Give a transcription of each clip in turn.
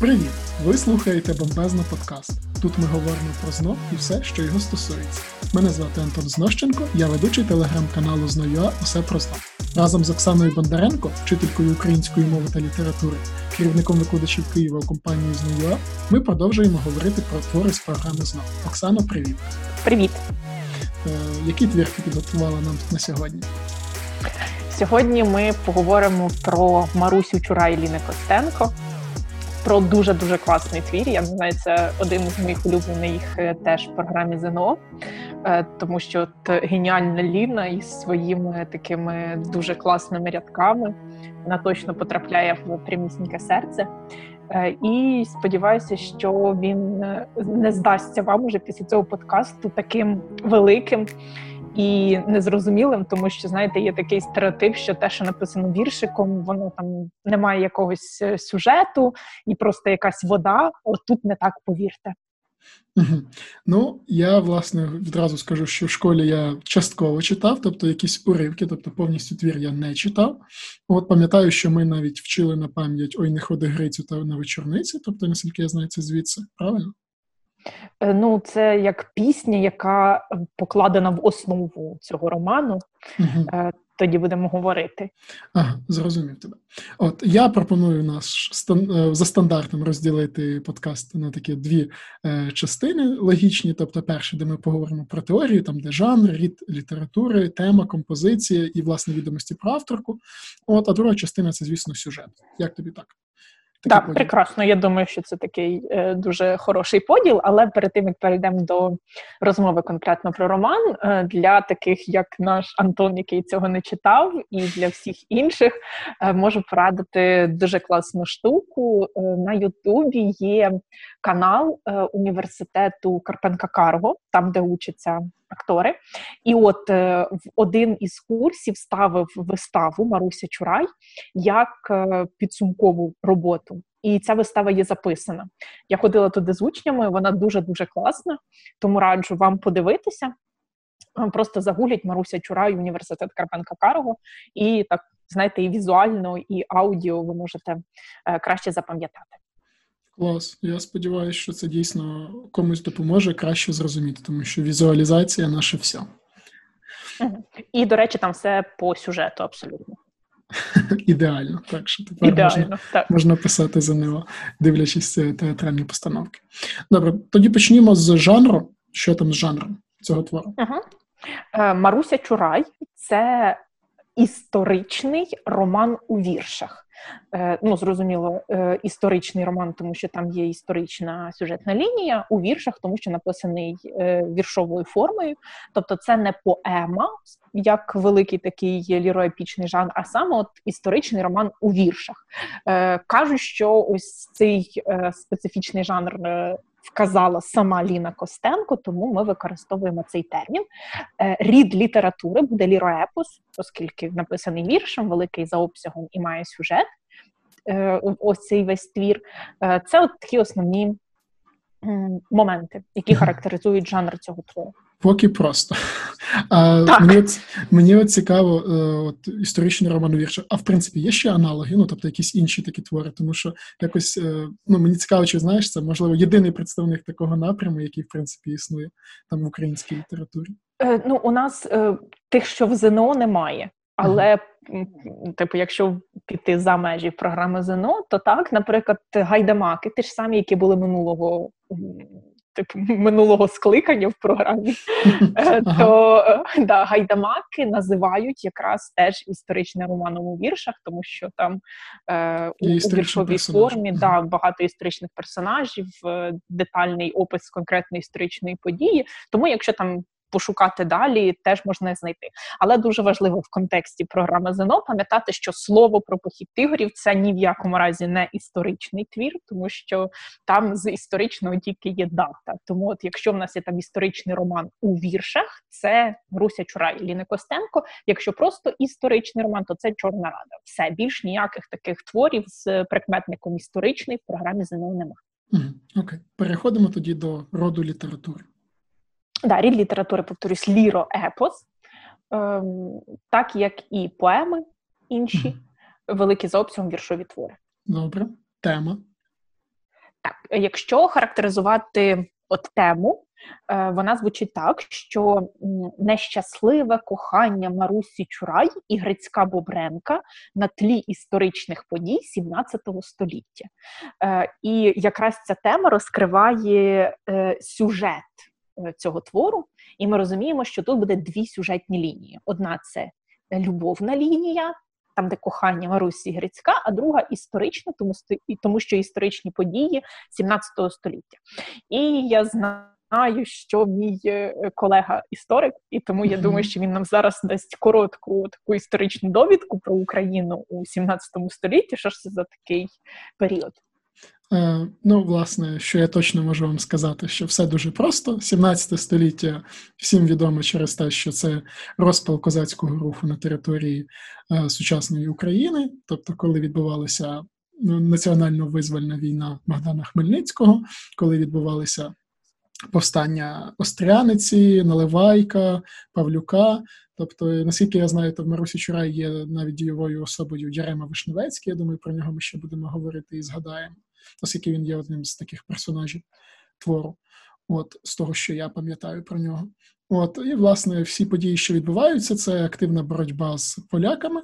Привіт! Ви слухаєте Бомбезно подкаст. Тут ми говоримо про ЗНО і все, що його стосується. Мене звати Антон Знощенко, я ведучий телеграм-каналу ЗНОЮА Усе про ЗНО. Разом з Оксаною Бондаренко, вчителькою української мови та літератури, керівником викладачів Києва у компанії ЗНОЮА, ми продовжуємо говорити про твори з програми ЗНО. Оксано, привіт! Привіт! Е, який твір ти підготувала нам на сьогодні? Сьогодні ми поговоримо про Марусю Чурай Ліни Костенко про дуже дуже класний твір. Я знаю, це один з моїх улюблених е, теж в програмі ЗНО, е, тому що геніальна Ліна із своїми такими дуже класними рядками вона точно потрапляє в прямісіньке серце. Е, і сподіваюся, що він не здасться вам уже після цього подкасту таким великим і незрозумілим, тому що знаєте, є такий стереотип, що те, що написано віршиком, воно там не має якогось е, сюжету і просто якась вода. От тут не так повірте. Ну, я власне відразу скажу, що в школі я частково читав, тобто якісь уривки, тобто повністю твір я не читав. От пам'ятаю, що ми навіть вчили на пам'ять Ой, не ходи Грицю та на вечорниці, тобто, наскільки я знаю, це звідси, правильно? Е, ну, це як пісня, яка покладена в основу цього роману. Угу. Тоді будемо говорити. Ага, зрозумів тебе. От я пропоную наш е, за стандартом розділити подкаст на такі дві е, частини логічні. Тобто, перше, де ми поговоримо про теорію, там де жанр, рід літератури, тема, композиція і власне відомості про авторку. От, а друга частина це, звісно, сюжет. Як тобі так? Так, да, прекрасно. Я думаю, що це такий е, дуже хороший поділ. Але перед тим як перейдемо до розмови конкретно про роман, е, для таких як наш Антон, який цього не читав, і для всіх інших е, можу порадити дуже класну штуку. Е, на Ютубі є канал е, університету Карпенка Карго, там де учаться актори. І от е, в один із курсів ставив виставу Маруся Чурай як е, підсумкову роботу. І ця вистава є записана. Я ходила туди з учнями, вона дуже дуже класна, тому раджу вам подивитися. Просто загулять Маруся Чурай, університет Карпенка Карго, і так знаєте, і візуально, і аудіо ви можете е, краще запам'ятати. Клас. Я сподіваюся, що це дійсно комусь допоможе краще зрозуміти, тому що візуалізація наше все. І, до речі, там все по сюжету абсолютно. Ідеально, так що тепер Ідеально, можна так. можна писати за нього, дивлячись театральні постановки. Добре, тоді почнімо з жанру. Що там з жанром цього твору? Угу. Маруся Чурай це історичний роман у віршах. Е, ну, зрозуміло, е, історичний роман, тому що там є історична сюжетна лінія у віршах, тому що написаний е, віршовою формою. Тобто, це не поема, як великий такий ліроепічний жанр, а саме от історичний роман у віршах. Кажуть, що ось цей специфічний жанр вказала сама Ліна Костенко, тому ми використовуємо цей термін. Е, рід літератури буде ліроепос, оскільки написаний віршем, великий за обсягом і має сюжет. Е, ось цей весь твір. Е, це от такі основні моменти, які характеризують жанр цього твору. Поки просто. А, так. Мені от, мені от цікаво, е, от історичний роман вірша. А в принципі, є ще аналоги, ну тобто якісь інші такі твори, тому що якось е, ну мені цікаво, чи знаєш, це можливо єдиний представник такого напряму, який в принципі існує там в українській літературі. Е, Ну, у нас е, тих, що в ЗНО, немає. Але, типу, якщо піти за межі програми ЗНО, то так, наприклад, гайдамаки, ті ж самі, які були минулого типу минулого скликання в програмі, е, то е, да, гайдамаки називають якраз теж історичним романом у віршах, тому що там е, у, у віршовій формі да, багато історичних персонажів, детальний опис конкретної історичної події. Тому, якщо там пошукати далі, теж можна знайти. Але дуже важливо в контексті програми ЗНО пам'ятати, що слово про похід тигрів це ні в якому разі не історичний твір, тому що там з історичного тільки є дата. Тому, от якщо в нас є там історичний роман у віршах, це Руся Чурай Ліни Костенко. Якщо просто історичний роман, то це Чорна Рада. Все більш ніяких таких творів з прикметником історичний в програмі ЗНО немає. Окей, переходимо тоді до роду літератури. Да, рід літератури, повторюсь, ліро-епос, ем, так як і поеми інші, великі за обсягом віршові твори. Добре. Тема. Так, якщо характеризувати от тему, Е, вона звучить так, що нещасливе кохання Марусі Чурай і Грицька Бобренка на тлі історичних подій 17 століття. Е, і якраз ця тема розкриває е, сюжет цього твору, і ми розуміємо, що тут буде дві сюжетні лінії: одна це любовна лінія. Там, де кохання Марусі Грицька, а друга історична, тому тому що історичні події 17 століття. І я знаю знаю, що мій е, колега історик, і тому я думаю, що він нам зараз дасть коротку таку історичну довідку про Україну у 17 столітті. Що ж це за такий період? Е, ну, власне, що я точно можу вам сказати, що все дуже просто. 17 століття всім відомо через те, що це розпал козацького руху на території е, сучасної України, тобто, коли відбувалася ну, національно визвольна війна Богдана Хмельницького, коли відбувалися повстання Остряниці, Наливайка, Павлюка. Тобто, наскільки я знаю, то в Марусі Чурай є навіть дієвою особою Ярема Вишневецький. Я думаю, про нього ми ще будемо говорити і згадаємо, оскільки він є одним з таких персонажів твору, от з того, що я пам'ятаю про нього. От, і власне всі події, що відбуваються, це активна боротьба з поляками.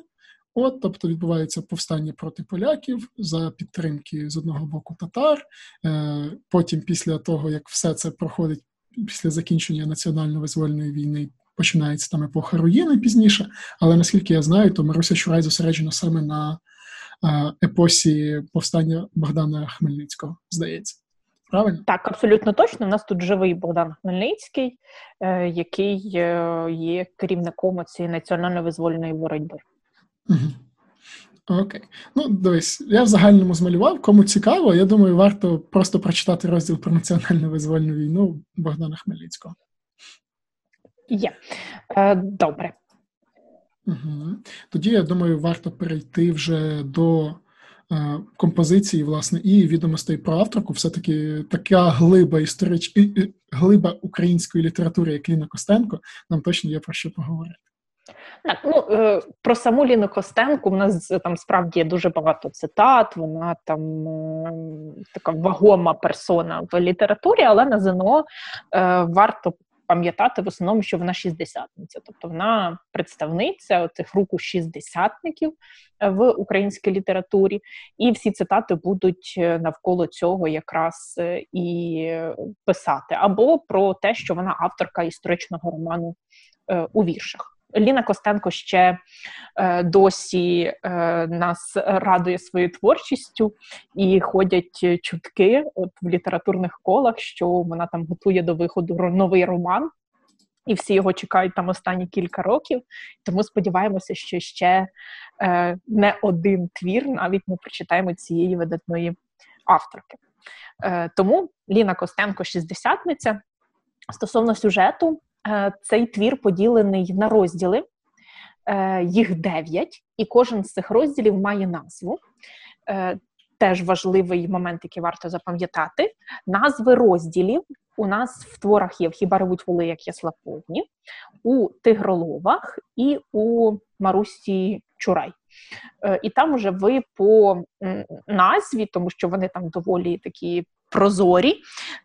От, тобто відбувається повстання проти поляків за підтримки з одного боку татар. Е, потім, після того, як все це проходить після закінчення національно-визвольної війни, починається там епоха руїни пізніше. Але наскільки я знаю, то Маруся Чурай зосереджена саме на епосі повстання Богдана Хмельницького, здається. Правильно? Так, абсолютно точно. У нас тут живий Богдан Хмельницький, е, який є керівником цієї національно-визвольної боротьби. Угу. Окей. Ну, дивись, я в загальному змалював. Кому цікаво, я думаю, варто просто прочитати розділ про національну визвольну війну Богдана Хмельницького. Є. Е, Добре. Угу. Тоді, я думаю, варто перейти вже до е, композиції, власне, і відомостей про авторку. Все-таки така глиба історич... глиба української літератури, як Ліна Костенко, нам точно є про що поговорити. Так, ну е, про саму Ліну Костенку в нас там справді є дуже багато цитат. Вона там е, така вагома персона в літературі, але на ЗНО е, варто пам'ятати в основному, що вона шістдесятниця, тобто вона представниця цих руку шістдесятників в українській літературі, і всі цитати будуть навколо цього якраз і писати, або про те, що вона авторка історичного роману у віршах. Ліна Костенко ще е, досі е, нас радує своєю творчістю і ходять чутки от в літературних колах, що вона там готує до виходу новий роман. І всі його чекають там останні кілька років, тому сподіваємося, що ще е, не один твір навіть ми прочитаємо цієї видатної авторки. Е, Тому Ліна Костенко шістдесятниця. Стосовно сюжету, цей твір поділений на розділи, е, їх дев'ять, і кожен з цих розділів має назву. Е, теж важливий момент, який варто запам'ятати. Назви розділів у нас в творах є в хіба ревуть воли, як яслаповні, у тигроловах і у Марусі Чурай. І там уже ви по назві, тому що вони там доволі такі прозорі,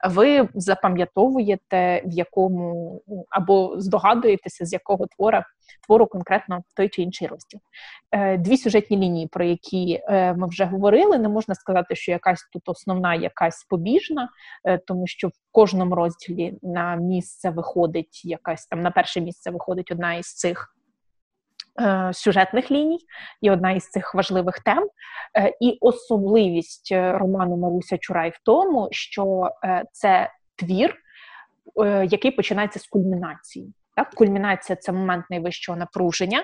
ви запам'ятовуєте, в якому або здогадуєтеся, з якого твора твору конкретно той чи інший розділ. Е, дві сюжетні лінії, про які е, ми вже говорили. Не можна сказати, що якась тут основна, якась побіжна, е, тому що в кожному розділі на місце виходить якась там на перше місце виходить одна із цих. Е, сюжетних ліній і одна із цих важливих тем. Е, і особливість е, роману Маруся Чурай в тому, що це твір, який починається з кульмінації. Так, Кульмінація це момент найвищого напруження,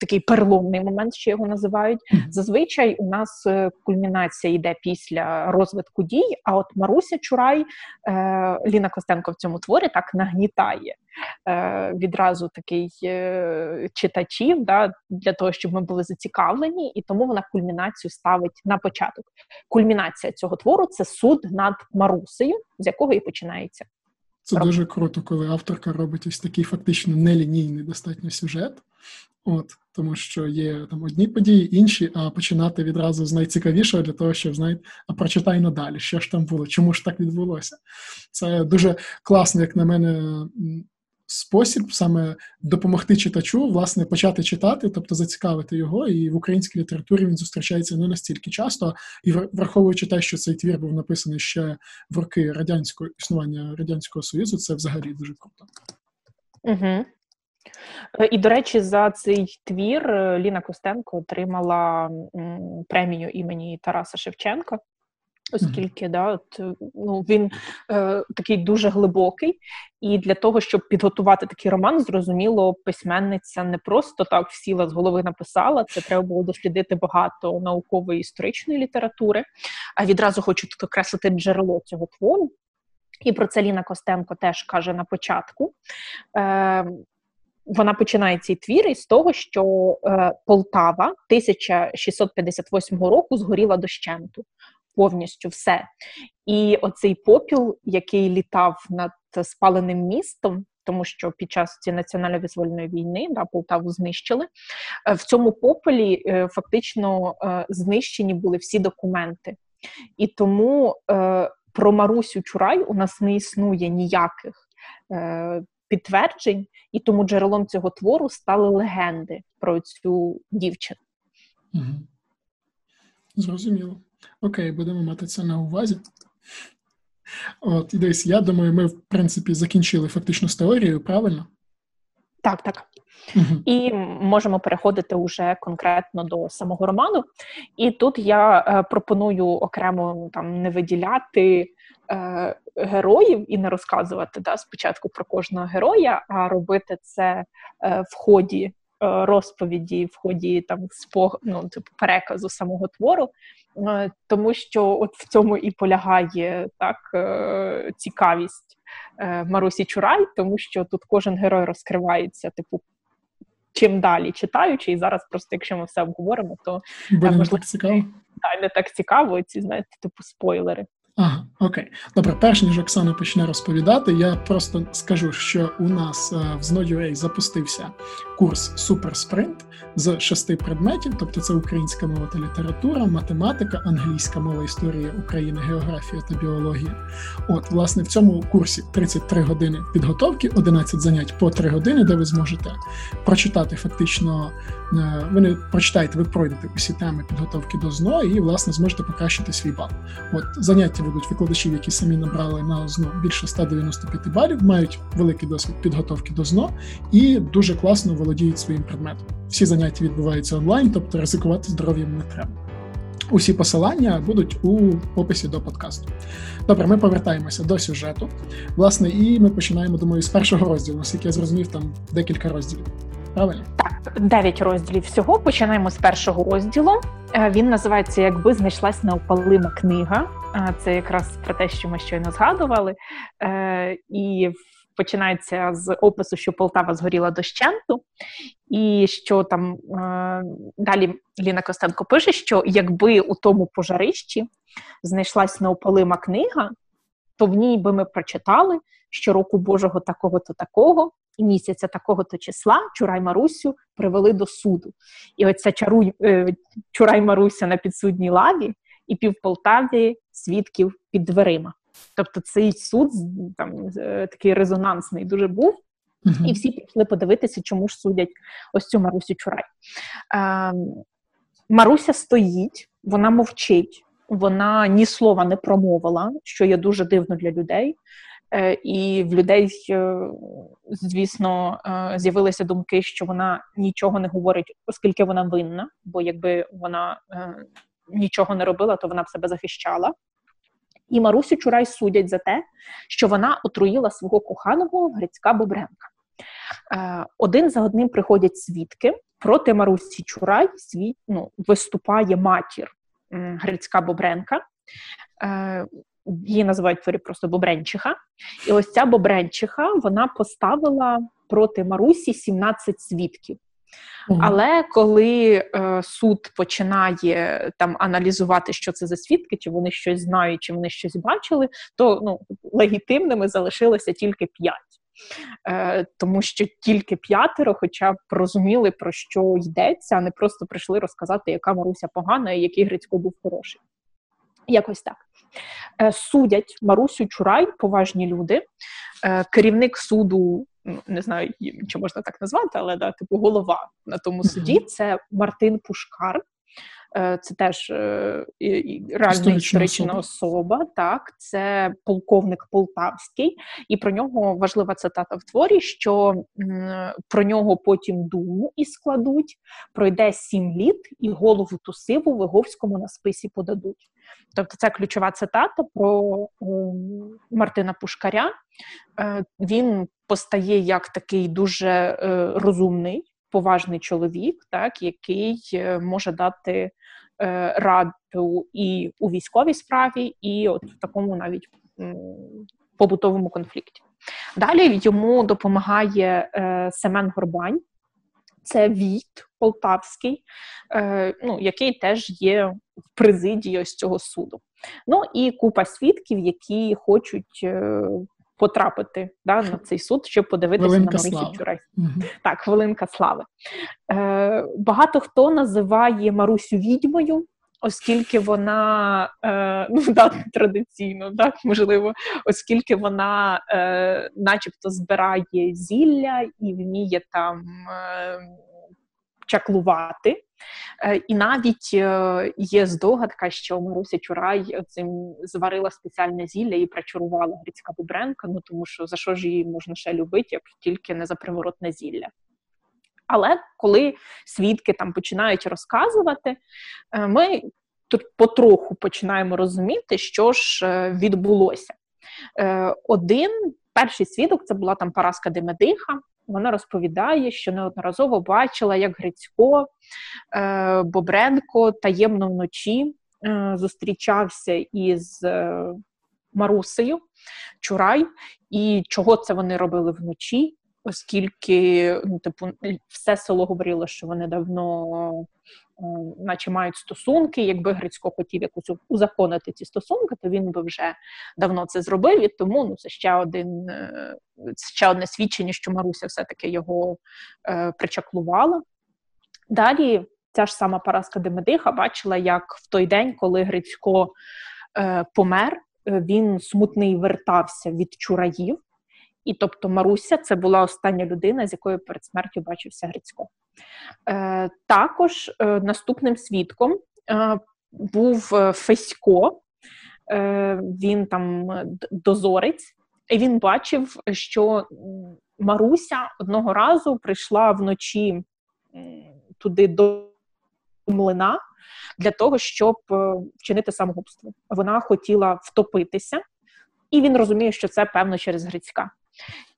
такий переломний момент, що його називають. Зазвичай у нас е, кульмінація йде після розвитку дій. А от Маруся Чурай, е, Ліна Костенко в цьому творі так нагнітає е, відразу такий читачів да, для того, щоб ми були зацікавлені, і тому вона кульмінацію ставить на початок. Кульмінація цього твору це суд над Марусею, з якого і починається. Це дуже круто, коли авторка робить ось такий фактично нелінійний достатньо сюжет. От тому, що є там одні події, інші, а починати відразу з найцікавішого для того, щоб знаєте, а прочитай надалі, що ж там було, чому ж так відбулося. Це дуже класно, як на мене, спосіб саме допомогти читачу, власне, почати читати, тобто зацікавити його. І в українській літературі він зустрічається не настільки часто, і враховуючи те, що цей твір був написаний ще в роки радянського існування радянського союзу, це взагалі дуже круто. Угу. І, до речі, за цей твір е, Ліна Костенко отримала премію імені Тараса Шевченка. Оскільки да, от, ну, він е, такий дуже глибокий, і для того, щоб підготувати такий роман, зрозуміло, письменниця не просто так сіла з голови написала. Це треба було дослідити багато наукової історичної літератури. А відразу хочу тут окреслити джерело цього твору. І про це Ліна Костенко теж каже на початку. Е, вона починає цей твір із того, що е, Полтава 1658 року згоріла дощенту. Повністю все. І оцей попіл, який літав над спаленим містом, тому що під час цієї національно-визвольної війни да, Полтаву знищили. Е, в цьому попелі е, фактично е, знищені були всі документи. І тому про Марусю Чурай у нас не існує ніяких підтверджень, і тому джерелом цього твору стали легенди про цю дівчину. Угу. Зрозуміло. Окей, будемо мати це на увазі. От, і десь, я думаю, ми, в принципі, закінчили фактично з теорією, правильно? Так, так. І можемо переходити вже конкретно до самого роману. І тут я е, пропоную окремо там не виділяти е, героїв і не розказувати да, спочатку про кожного героя, а робити це е, в ході розповіді, в ході там спог... ну, типу, переказу самого твору, е, тому що от в цьому і полягає так е, цікавість Марусі Чурай, тому що тут кожен герой розкривається, типу чим далі читаючи, і зараз просто, якщо ми все обговоримо, то Буде можливо, так цікаво. Та, не так цікаво, ці знаєте, типу спойлери. Ага, окей. Добре, перш ніж Оксана почне розповідати, я просто скажу, що у нас е, в Зною.ua запустився курс Суперспринт з шести предметів, тобто це українська мова та література, математика, англійська мова, історія України, географія та біологія. От, власне, в цьому курсі 33 години підготовки, 11 занять по 3 години, де ви зможете прочитати фактично. Е, ви не прочитаєте, ви пройдете усі теми підготовки до ЗНО і, власне, зможете покращити свій бал. От заняття ведуть викладачів, які самі набрали на ЗНО більше 195 балів, мають великий досвід підготовки до ЗНО і дуже класно володіють своїм предметом. Всі заняття відбуваються онлайн, тобто ризикувати здоров'ям не треба. Усі посилання будуть у описі до подкасту. Добре, ми повертаємося до сюжету. Власне, і ми починаємо, думаю, з першого розділу, оскільки я зрозумів, там декілька розділів. Правильно? Так, дев'ять розділів всього. Починаємо з першого розділу. Е, він називається Якби знайшлась неопалима книга. Це якраз про те, що ми щойно згадували. Е, і починається з опису, що Полтава згоріла дощенту, і що там е, далі Ліна Костенко пише, що якби у тому пожарищі знайшлась неопалима книга, то в ній би ми прочитали, що року Божого такого-то такого. І місяця такого-то числа Чурай Марусю привели до суду. І оця чаруй, е, Чурай Маруся на підсудній лаві і півполтаві свідків під дверима. Тобто цей суд там е, такий резонансний дуже був. Uh-huh. І всі прийшли подивитися, чому ж судять ось цю Марусю Чурай. Е, Маруся стоїть, вона мовчить, вона ні слова не промовила, що є дуже дивно для людей. Е, І в людей, е, звісно, з'явилися думки, що вона нічого не говорить, оскільки вона винна, бо якби вона нічого не робила, то вона б себе захищала. І Марусю Чурай судять за те, що вона отруїла свого коханого Грицька Бобренка. Е, один за одним приходять свідки. Проти Марусі Чурай світ, ну, виступає матір Грицька Бобренка. Е, її називають творі просто Бобренчиха. І ось ця Бобренчиха вона поставила проти Марусі 17 свідків. Але коли е, суд починає там аналізувати, що це за свідки, чи вони щось знають, чи вони щось бачили, то ну легітимними залишилося тільки п'ять. е, тому що тільки п'ятеро, хоча б розуміли, про що йдеться, а не просто прийшли розказати, яка Маруся погана і який Грицько був хороший. Якось так. Е, судять Марусю Чурай, поважні люди. Е, керівник суду, не знаю, чи можна так назвати, але да, типу голова на тому суді це Мартин Пушкар. Е, це теж е, реально історична особа. Так, це полковник Полтавський, і про нього важлива цитата в творі, що про нього потім думу і складуть. Пройде сім літ, і голову ту сиву Виговському на списі подадуть. Тобто, це ключова цитата про Мартина Пушкаря. Е, він постає як такий дуже розумний поважний чоловік, так який е, може дати е, раду і у військовій справі, і от в такому навіть побутовому конфлікті. Далі йому допомагає е, Семен Горбань, це Віт Полтавський, е, ну, який теж є в президії ось цього суду. Ну і купа свідків, які хочуть е, потрапити да, на цей суд, щоб подивитися Хвилинка на Марусю Чурай. Угу. Так, хвилинка слави. Е, Багато хто називає Марусю відьмою. Оскільки вона е, ну да, традиційно, так можливо, оскільки вона, е, начебто, збирає зілля і вміє там е, чаклувати, Е, і навіть е, є здогадка, що Маруся Чурай цим зварила спеціальне зілля і причарувала Грицька Бубренка, ну тому що за що ж її можна ще любити, як тільки не за приворотне зілля. Але коли свідки там починають розказувати, е, ми потроху починаємо розуміти, що ж відбулося. Один перший свідок це була там Параска Демедиха, вона розповідає, що неодноразово бачила, як Грицько е, Бобренко таємно вночі е, зустрічався із е, Марусею Чурай, і чого це вони робили вночі, оскільки ну, типу, все село говорило, що вони давно наче мають стосунки. Якби Грицько хотів якось узаконити ці стосунки, то він би вже давно це зробив. І тому ну це ще один е, ще одне свідчення, що Маруся все-таки його е, причаклувала. Далі ця ж сама Параска Демедиха бачила, як в той день, коли Грицько е, помер, е, він смутний вертався від чураїв. І тобто Маруся це була остання людина, з якою перед смертю бачився Грицько. Е, Також е, наступним свідком е, був е, Фесько, е, він там дозорець, і він бачив, що Маруся одного разу прийшла вночі туди до млина для того, щоб е, вчинити самогубство. Вона хотіла втопитися, і він розуміє, що це певно через Грицька.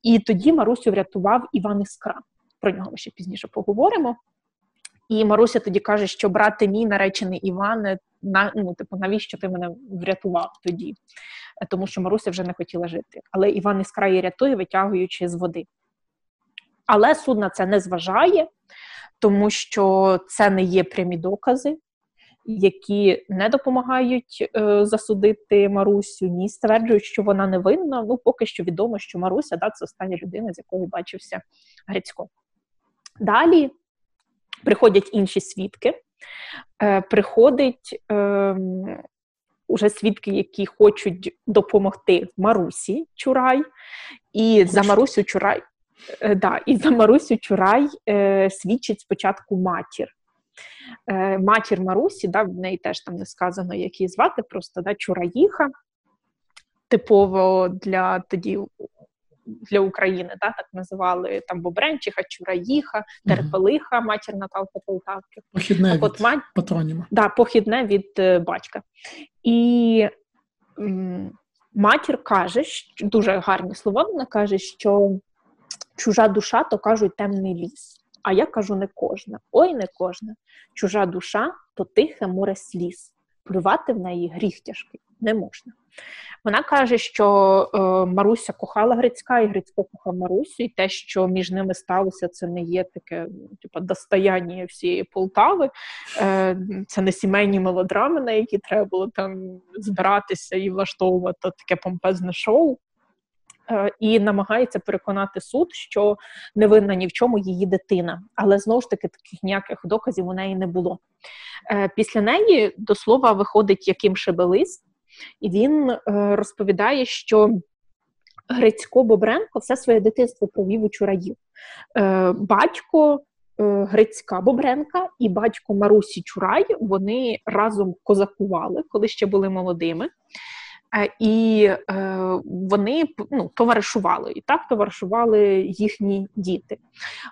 І тоді Марусю врятував Іван Іскра. Про нього ми ще пізніше поговоримо. І Маруся тоді каже, що брати мій наречений Іване, на ну, типу, навіщо ти мене врятував тоді? Тому що Маруся вже не хотіла жити. Але Іван Іскра її рятує, витягуючи з води. Але суд на це не зважає, тому що це не є прямі докази які не допомагають е, засудити Марусю, ні стверджують, що вона не винна. Ну, поки що відомо, що Маруся да, це остання людина, з якою бачився Грицько. Далі приходять інші свідки. Е, Приходять е, уже свідки, які хочуть допомогти Марусі Чурай, і за Марусю Чурай. Е, да, І за Марусю Чурай е, свідчить спочатку матір матір Марусі, да, в неї теж там не сказано, як її звати, просто да, Чураїха, типово для тоді. Для України, да, так називали там Бобренчиха, Чураїха, Терпелиха, матір Наталка Полтавки. Похідне так, від мать... патроніма. Да, похідне від е, батька. І м, матір каже, що, дуже гарні слова, вона каже, що чужа душа, то кажуть, темний ліс. А я кажу не кожна. Ой, не кожна. Чужа душа то тихе море сліз. Плювати в неї гріх тяжкий не можна. Вона каже, що е, Маруся кохала Грицька, і Грицько кохав Марусю, і те, що між ними сталося, це не є таке типу, достояння всієї Полтави. Е, Це не сімейні мелодрами, на які треба було там збиратися і влаштовувати таке помпезне шоу. Е, і намагається переконати суд, що не винна ні в чому її дитина. Але знову ж таки таких ніяких доказів у неї не було. Е, після неї до слова виходить Яким Шебелист, і він розповідає, що. Грицько Бобренко все своє дитинство провів у чураїв. Батько Грицька Бобренка і батько Марусі Чурай вони разом козакували, коли ще були молодими. Е, і е, вони ну, товаришували і так товаришували їхні діти.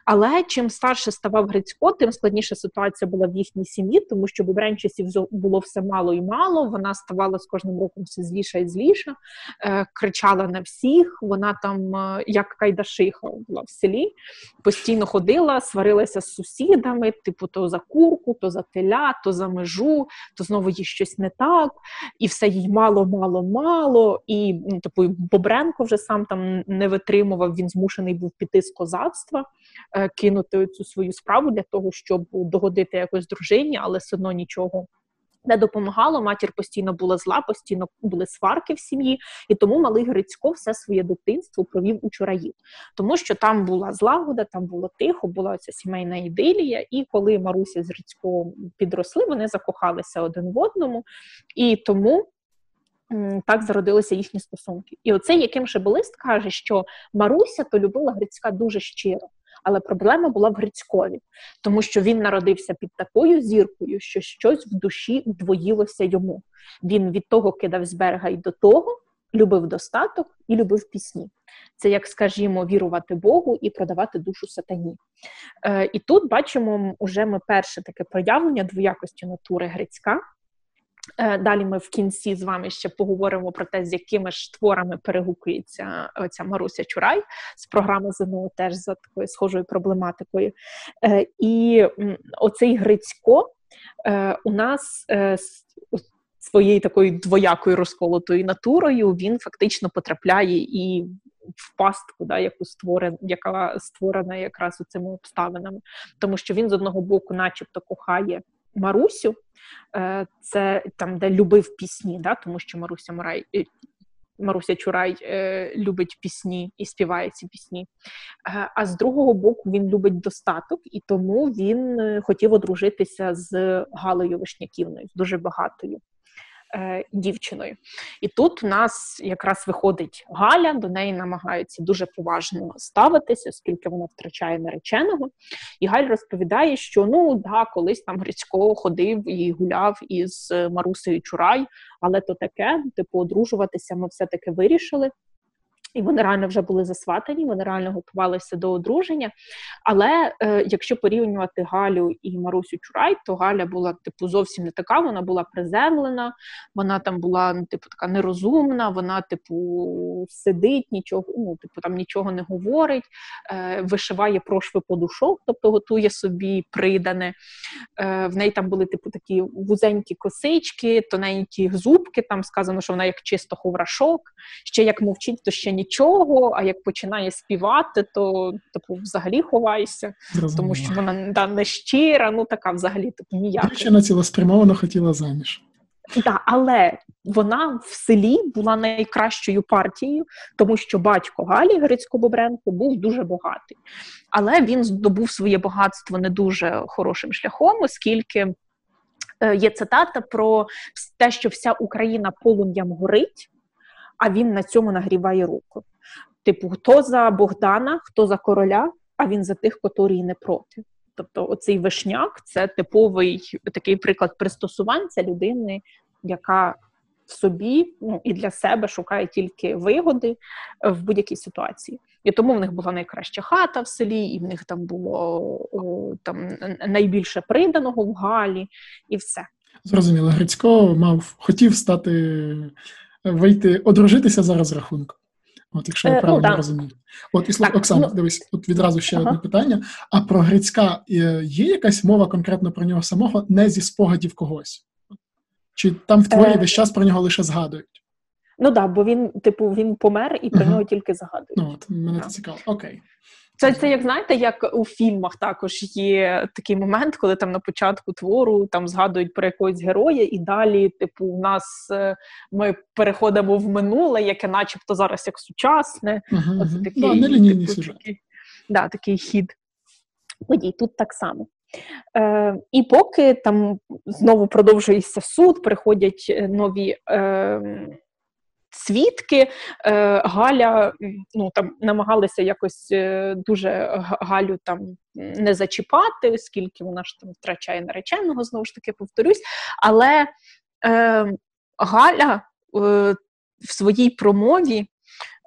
Але чим старше ставав Грицько, тим складніша ситуація була в їхній сім'ї, тому що Бобренчасів було все мало і мало. Вона ставала з кожним роком все зліша і зліша, е, кричала на всіх. Вона там, як Кайдашиха, була в селі, постійно ходила, сварилася з сусідами, типу, то за курку, то за теля, то за межу, то знову їй щось не так, і все їй мало-мало мало, і ну, типу Бобренко вже сам там не витримував. Він змушений був піти з козацтва, е, кинути цю свою справу для того, щоб догодити якось дружині, але все одно нічого. Не допомагало, матір постійно була зла, постійно були сварки в сім'ї, і тому малий Грицько все своє дитинство провів у чураїв, тому що там була злагода, там було тихо, була ця сімейна ідилія. І коли Маруся з Грицько підросли, вони закохалися один в одному, і тому так зародилися їхні стосунки. І оце яким Шебелист каже, що Маруся то любила Грицька дуже щиро. Але проблема була в Грицькові, тому що він народився під такою зіркою, що щось в душі двоїлося йому. Він від того кидав з берега й до того, любив достаток і любив пісні. Це як, скажімо, вірувати Богу і продавати душу сатані. Е, І тут бачимо вже ми перше таке проявлення двоякості натури Грицька. Е, далі ми в кінці з вами ще поговоримо про те, з якими ж творами перегукується оця Маруся Чурай з програми ЗНО теж за такою схожою проблематикою. Е, і оцей Грицько е, у нас своєю такою двоякою розколотою натурою він фактично потрапляє і в пастку, да, яку створен, яка створена якраз цими обставинами, тому що він з одного боку, начебто, кохає. Марусю, е, це там, де любив пісні, да, тому що Маруся Мурай. Е, Маруся Чурай е, любить пісні і співає ці пісні. Е, а з другого боку, він любить достаток, і тому він е, хотів одружитися з Галею Вишняківною, дуже багатою е, дівчиною. І тут у нас якраз виходить Галя, до неї намагаються дуже поважно ставитися, оскільки вона втрачає нареченого. І Галь розповідає, що ну да, колись там Грицько ходив і гуляв із Марусею Чурай, але то таке, типу, одружуватися ми все-таки вирішили. І вони реально вже були засватані, вони реально готувалися до одруження. Але е, якщо порівнювати Галю і Марусю Чурай, то Галя була типу зовсім не така. Вона була приземлена, вона там була ну, типу така нерозумна. Вона, типу, сидить, нічого, ну типу там нічого не говорить, е, вишиває прошви подушок, тобто готує собі придане. Е, В неї там були типу такі вузенькі косички, тоненькі зубки. Там сказано, що вона як чисто ховрашок, ще як мовчить, то ще нічого, а як починає співати, то типу взагалі ховаєшся, Розуміло. тому що вона да, не щира, ну така взагалі типу ніяка. Дівчина цілеспрямовано хотіла заміж. Так, але вона в селі була найкращою партією, тому що батько Галі Грицько-Бобренко був дуже багатий. Але він здобув своє багатство не дуже хорошим шляхом, оскільки е, є цитата про те, що вся Україна полум'ям горить а він на цьому нагріває руку. Типу, хто за Богдана, хто за короля, а він за тих, котрі не проти. Тобто, оцей вишняк це типовий такий приклад пристосуванця людини, яка в собі ну, і для себе шукає тільки вигоди в будь-якій ситуації. І тому в них була найкраща хата в селі, і в них там було там найбільше приданого в Галі, і все. Зрозуміло, Грицько мав хотів стати вийти, одружитися за розрахунком. От, якщо я е, правильно ну, розумію. От, і так, Оксана, ну, дивись, от відразу ще ага. одне питання. А про Грицька е, є якась мова конкретно про нього самого, не зі спогадів когось? Чи там в творі е... весь час про нього лише згадують? Ну так, да, бо він, типу, він помер і про uh-huh. нього тільки згадують. Ну, от, мене це цікаво. Окей. Це це як знаєте, як у фільмах також є такий момент, коли там на початку твору там згадують про якогось героя, і далі, типу, у нас е, ми переходимо в минуле, яке, начебто, зараз як сучасне. Uh-huh. Оце такий, да, типу, такий, да, такий хід. Подій тут так само. Е, І поки там знову продовжується суд, приходять е, нові. Е, свідки. Е, Галя ну там намагалися якось е, дуже Галю там не зачіпати, оскільки вона ж там втрачає нареченого, знову ж таки повторюсь. Але е, Галя е, в своїй промові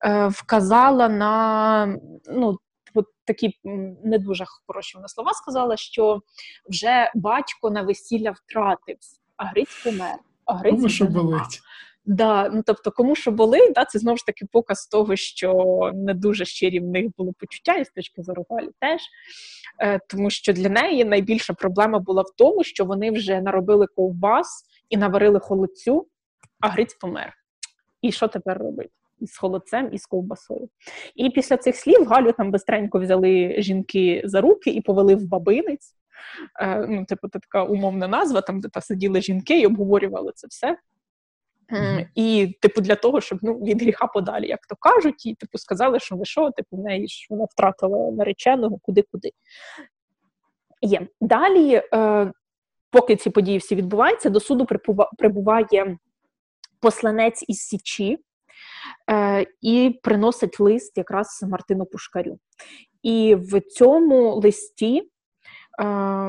е, вказала на ну, от такі не дуже хороші вона слова сказала, що вже батько на весілля втратився, а Гриць помер. А Гриць що болить. Да, ну тобто, кому що болить, да, це знову ж таки показ того, що не дуже щирі в них були почуття, і з точки зору Галі теж. Е, Тому що для неї найбільша проблема була в тому, що вони вже наробили ковбас і наварили холодцю, а Гриць помер. І що тепер робити? І з холодцем, і з ковбасою. І після цих слів Галю там бистренько взяли жінки за руки і повели в бабинець. Е, ну, Типу, це така умовна назва, там де та сиділи жінки і обговорювали це все. Mm-hmm. І, типу, для того, щоб ну, від гріха подалі, як то кажуть, і типу сказали, що ви що, типу, в неї ж вона втратила нареченого куди-куди. Є. Далі, е, поки ці події всі відбуваються, до суду прибуває посланець із Січі е, і приносить лист якраз Мартину Пушкарю. І в цьому листі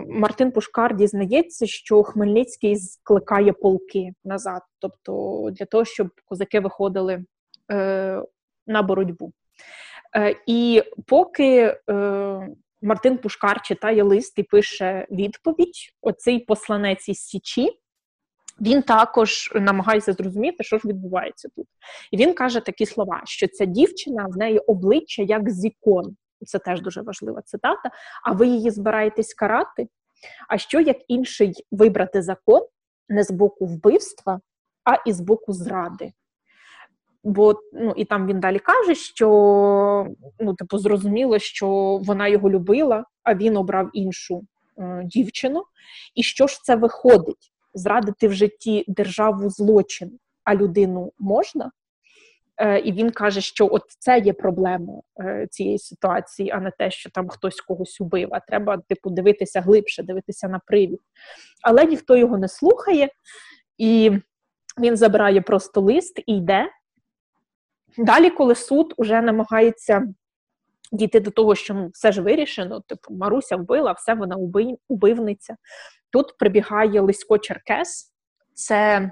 Мартин Пушкар дізнається, що Хмельницький скликає полки назад, тобто для того, щоб козаки виходили е, на боротьбу. Е, і поки Мартин Пушкар читає лист і пише відповідь, оцей посланець із Січі. Він також намагається зрозуміти, що ж відбувається тут. І він каже такі слова: що ця дівчина в неї обличчя як зікон, це теж дуже важлива цитата. А ви її збираєтесь карати? А що як інший вибрати закон не з боку вбивства, а і з боку зради? Бо ну і там він далі каже, що ну, типу, зрозуміло, що вона його любила, а він обрав іншу е, дівчину. І що ж це виходить? Зрадити в житті державу злочин, а людину можна? Е, і він каже, що от це є проблема е, цієї ситуації, а не те, що там хтось когось убив. А треба типу дивитися глибше, дивитися на привід. Але ніхто його не слухає, і він забирає просто лист і йде. Далі, коли суд уже намагається дійти до того, що ну, все ж вирішено, типу Маруся вбила, все вона убивниця. Тут прибігає Лисько Черкес, це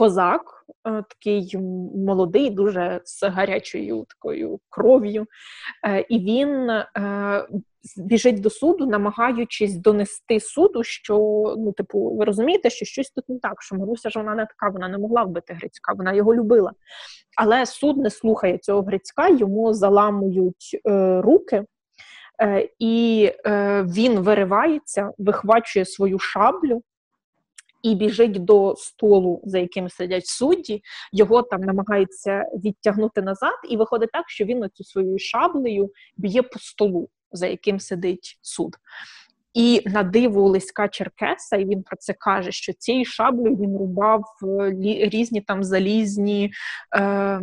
козак. Е, такий молодий, дуже з гарячою такою кров'ю, е, і він е, біжить до суду, намагаючись донести суду, що ну, типу, ви розумієте, що щось тут не так, що Маруся ж вона не така, вона не могла вбити Грицька, вона його любила. Але суд не слухає цього Грицька, йому заламують руки. І він виривається, вихвачує свою шаблю і біжить до столу, за яким сидять судді, його там намагається відтягнути назад, і виходить так, що він оцю своєю шаблею б'є по столу, за яким сидить суд. І на диво Лиська Черкеса, і він про це каже, що цією шаблею він рубав е, різні там залізні е,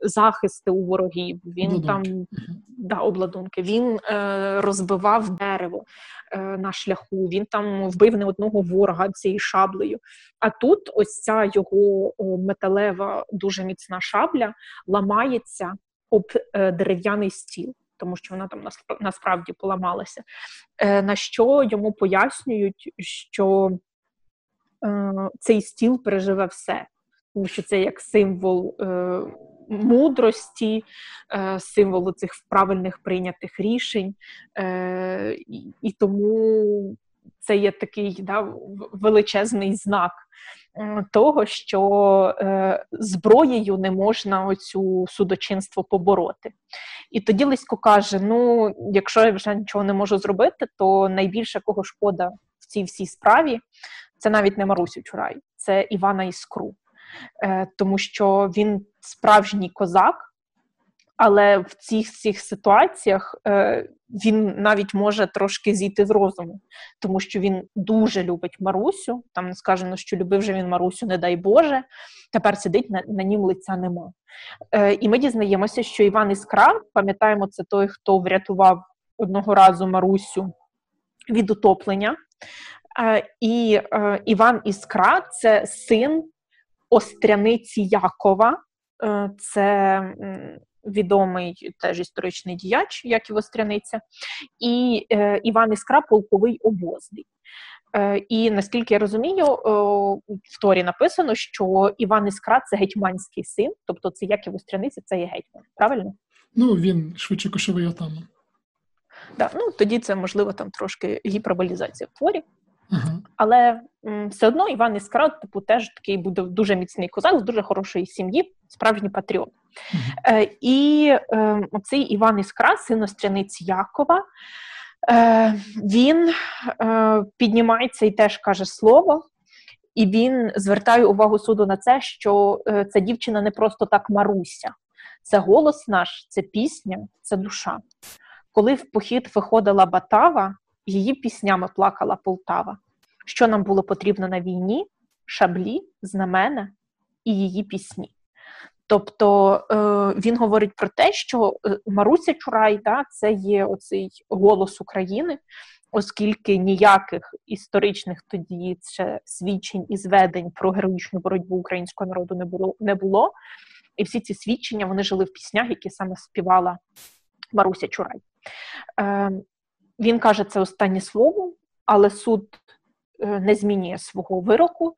захисти у ворогів. Він обладунки. там да, обладунки, він е, розбивав дерево е, на шляху, він там вбив не одного ворога цією шаблею. А тут ось ця його металева, дуже міцна шабля ламається об е, дерев'яний стіл тому що вона там насправді поламалася. Е, на що йому пояснюють, що е, цей стіл переживе все, тому що це як символ е, мудрості, символ цих правильних прийнятих рішень, і тому це є такий да, величезний знак того, що е, зброєю не можна оцю судочинство побороти. І тоді Лисько каже: ну, якщо я вже нічого не можу зробити, то найбільше кого шкода в цій всій справі це навіть не Марусю Чурай, це Івана Іскру. е, тому що він справжній козак. Але в цих цих ситуаціях е, він навіть може трошки зійти з розуму, тому що він дуже любить Марусю. Там не сказано, що любив же він Марусю, не дай Боже. Тепер сидить на, на нім лиця нема. Е, І ми дізнаємося, що Іван Іскра, пам'ятаємо, це той, хто врятував одного разу Марусю від утоплення. Е, І е, Іван Іскра це син Остряниці Якова. Е, це відомий теж історичний діяч, як і Востряниця, і е, Іван Іскра полковий обозний. Е, і наскільки я розумію, е, в Торі написано, що Іван Іскра це гетьманський син, тобто це як і Востряниця, це є гетьман. Правильно? Ну він швидше кошовий отаман. Да, ну тоді це можливо там трошки гіперболізація в творі. Але м, все одно Іван Іскра, типу, теж такий буде дуже міцний козак з дуже хорошої сім'ї, справжній патріот. Е, І е, оцей Іван Іскра, син Остряниць Якова, е, він е, піднімається і теж каже слово, і він звертає увагу суду на це, що е, ця дівчина не просто так Маруся, це голос наш, це пісня, це душа. Коли в похід виходила Батава, її піснями плакала Полтава. Що нам було потрібно на війні? Шаблі, знамена і її пісні. Тобто е, він говорить про те, що е, Маруся Чурай да, це є оцей голос України, оскільки ніяких історичних тоді ще свідчень і зведень про героїчну боротьбу українського народу не було не було. І всі ці свідчення вони жили в піснях, які саме співала Маруся Чурай. Е, Він каже це останнє слово, але суд не змінює свого вироку.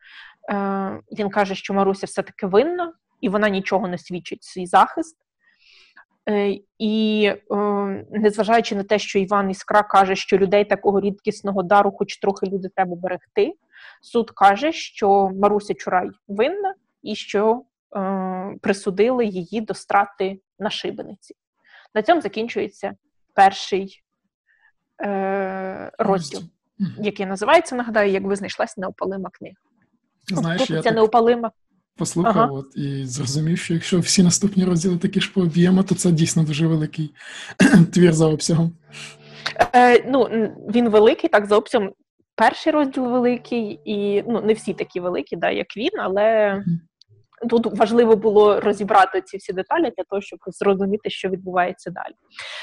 Е, Він каже, що Маруся все-таки винна і вона нічого не свідчить свій захист. Е, і е, незважаючи на те, що Іван Іскра каже, що людей такого рідкісного дару, хоч трохи люди треба берегти, суд каже, що Маруся Чурай винна і що е, присудили її до страти на шибениці. На цьому закінчується перший е, розділ, який називається, нагадаю, якби знайшлася неопалима книга. Знаєш, тобто я ця так... неопалима послухав ага. от, і зрозумів, що якщо всі наступні розділи такі ж по об'єму, то це дійсно дуже великий твір за обсягом. Е, Ну, Він великий, так, за обсягом. Перший розділ великий, і ну, не всі такі великі, да, як він, але. Тут важливо було розібрати ці всі деталі для того, щоб зрозуміти, що відбувається далі.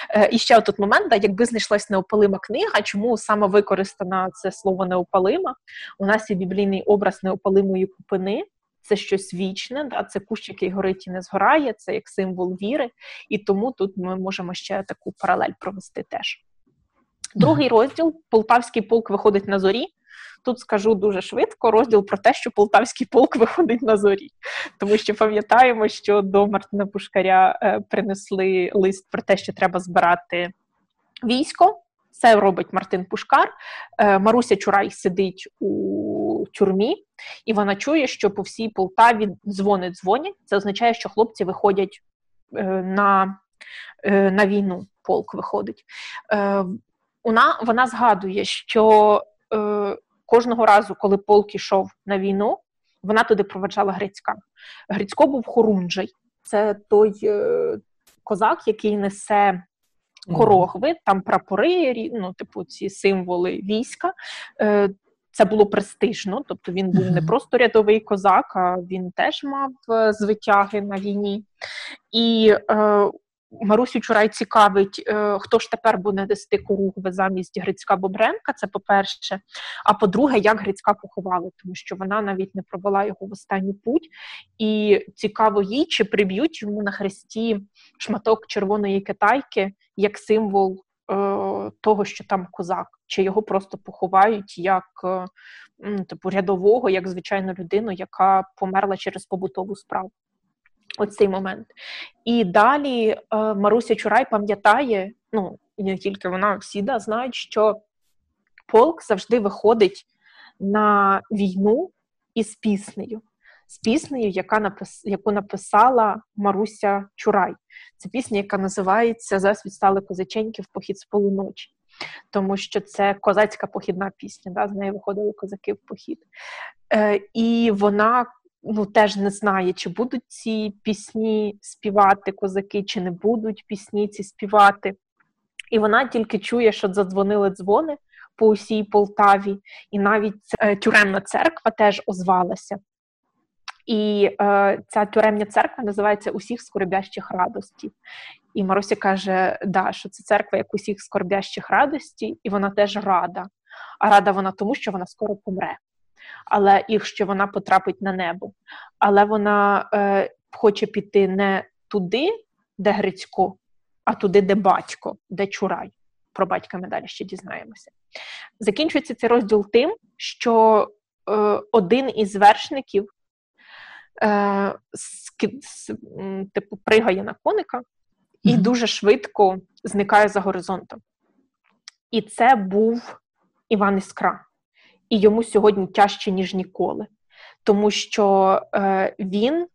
Е, І ще тут момент, да, якби знайшлась неопалима книга, чому саме використано це слово неопалима? У нас є біблійний образ неопалимої купини це щось вічне, да, це кущ, який горить і не згорає, це як символ віри, і тому тут ми можемо ще таку паралель провести теж. Другий розділ Полтавський полк виходить на зорі. Тут скажу дуже швидко розділ про те, що полтавський полк виходить на зорі, тому що пам'ятаємо, що до Мартина Пушкаря е, принесли лист про те, що треба збирати військо. Це робить Мартин Пушкар. Е, Маруся Чурай сидить у тюрмі, і вона чує, що по всій Полтаві дзвони дзвонять. Це означає, що хлопці виходять е, на на війну. Полк виходить. Вона вона згадує, що кожного разу, коли полк ішов на війну, вона туди проведжала Грицька. Грицько був хорунжий. Це той козак, який несе корогви, там прапори, ну, типу, ці символи війська. Е, це було престижно, тобто він був не просто рядовий козак, а він теж мав е, звитяги на війні. І е, Марусю Чурай цікавить, е, хто ж тепер буде нести коругви замість Грицька Бобренка. Це по-перше. А по-друге, як Грицька поховали, тому що вона навіть не провела його в останній путь. І цікаво їй, чи приб'ють йому на хресті шматок червоної китайки як символ е, того, що там козак, чи його просто поховають як е, типу рядового, як звичайну людину, яка померла через побутову справу. Оцей момент. І далі е, Маруся Чурай пам'ятає, ну не тільки вона, всі знають, що полк завжди виходить на війну із піснею, з піснею, яка напис... яку написала Маруся Чурай. Це пісня, яка називається Засвіт стали козаченьки в похід з полуночі. Тому що це козацька похідна пісня, да, з неї виходили козаки в похід. Е, І вона ну, теж не знає, чи будуть ці пісні співати козаки, чи не будуть пісні ці співати. І вона тільки чує, що задзвонили дзвони по усій Полтаві, і навіть е, тюремна церква теж озвалася. І е, ця тюремня церква називається Усіх скорбящих радості. І Маруся каже, да, що це церква як усіх скорбящих радості, і вона теж рада. А рада вона тому, що вона скоро помре, але і що вона потрапить на небо. Але вона е, хоче піти не туди, де Грицько, а туди, де батько, де Чурай. Про батька ми далі ще дізнаємося. Закінчується цей розділ тим, що е, один із вершників е, типу, пригає на коника і дуже швидко зникає за горизонтом. І це був Іван Іскра. І йому сьогодні тяжче, ніж ніколи. Тому що е, він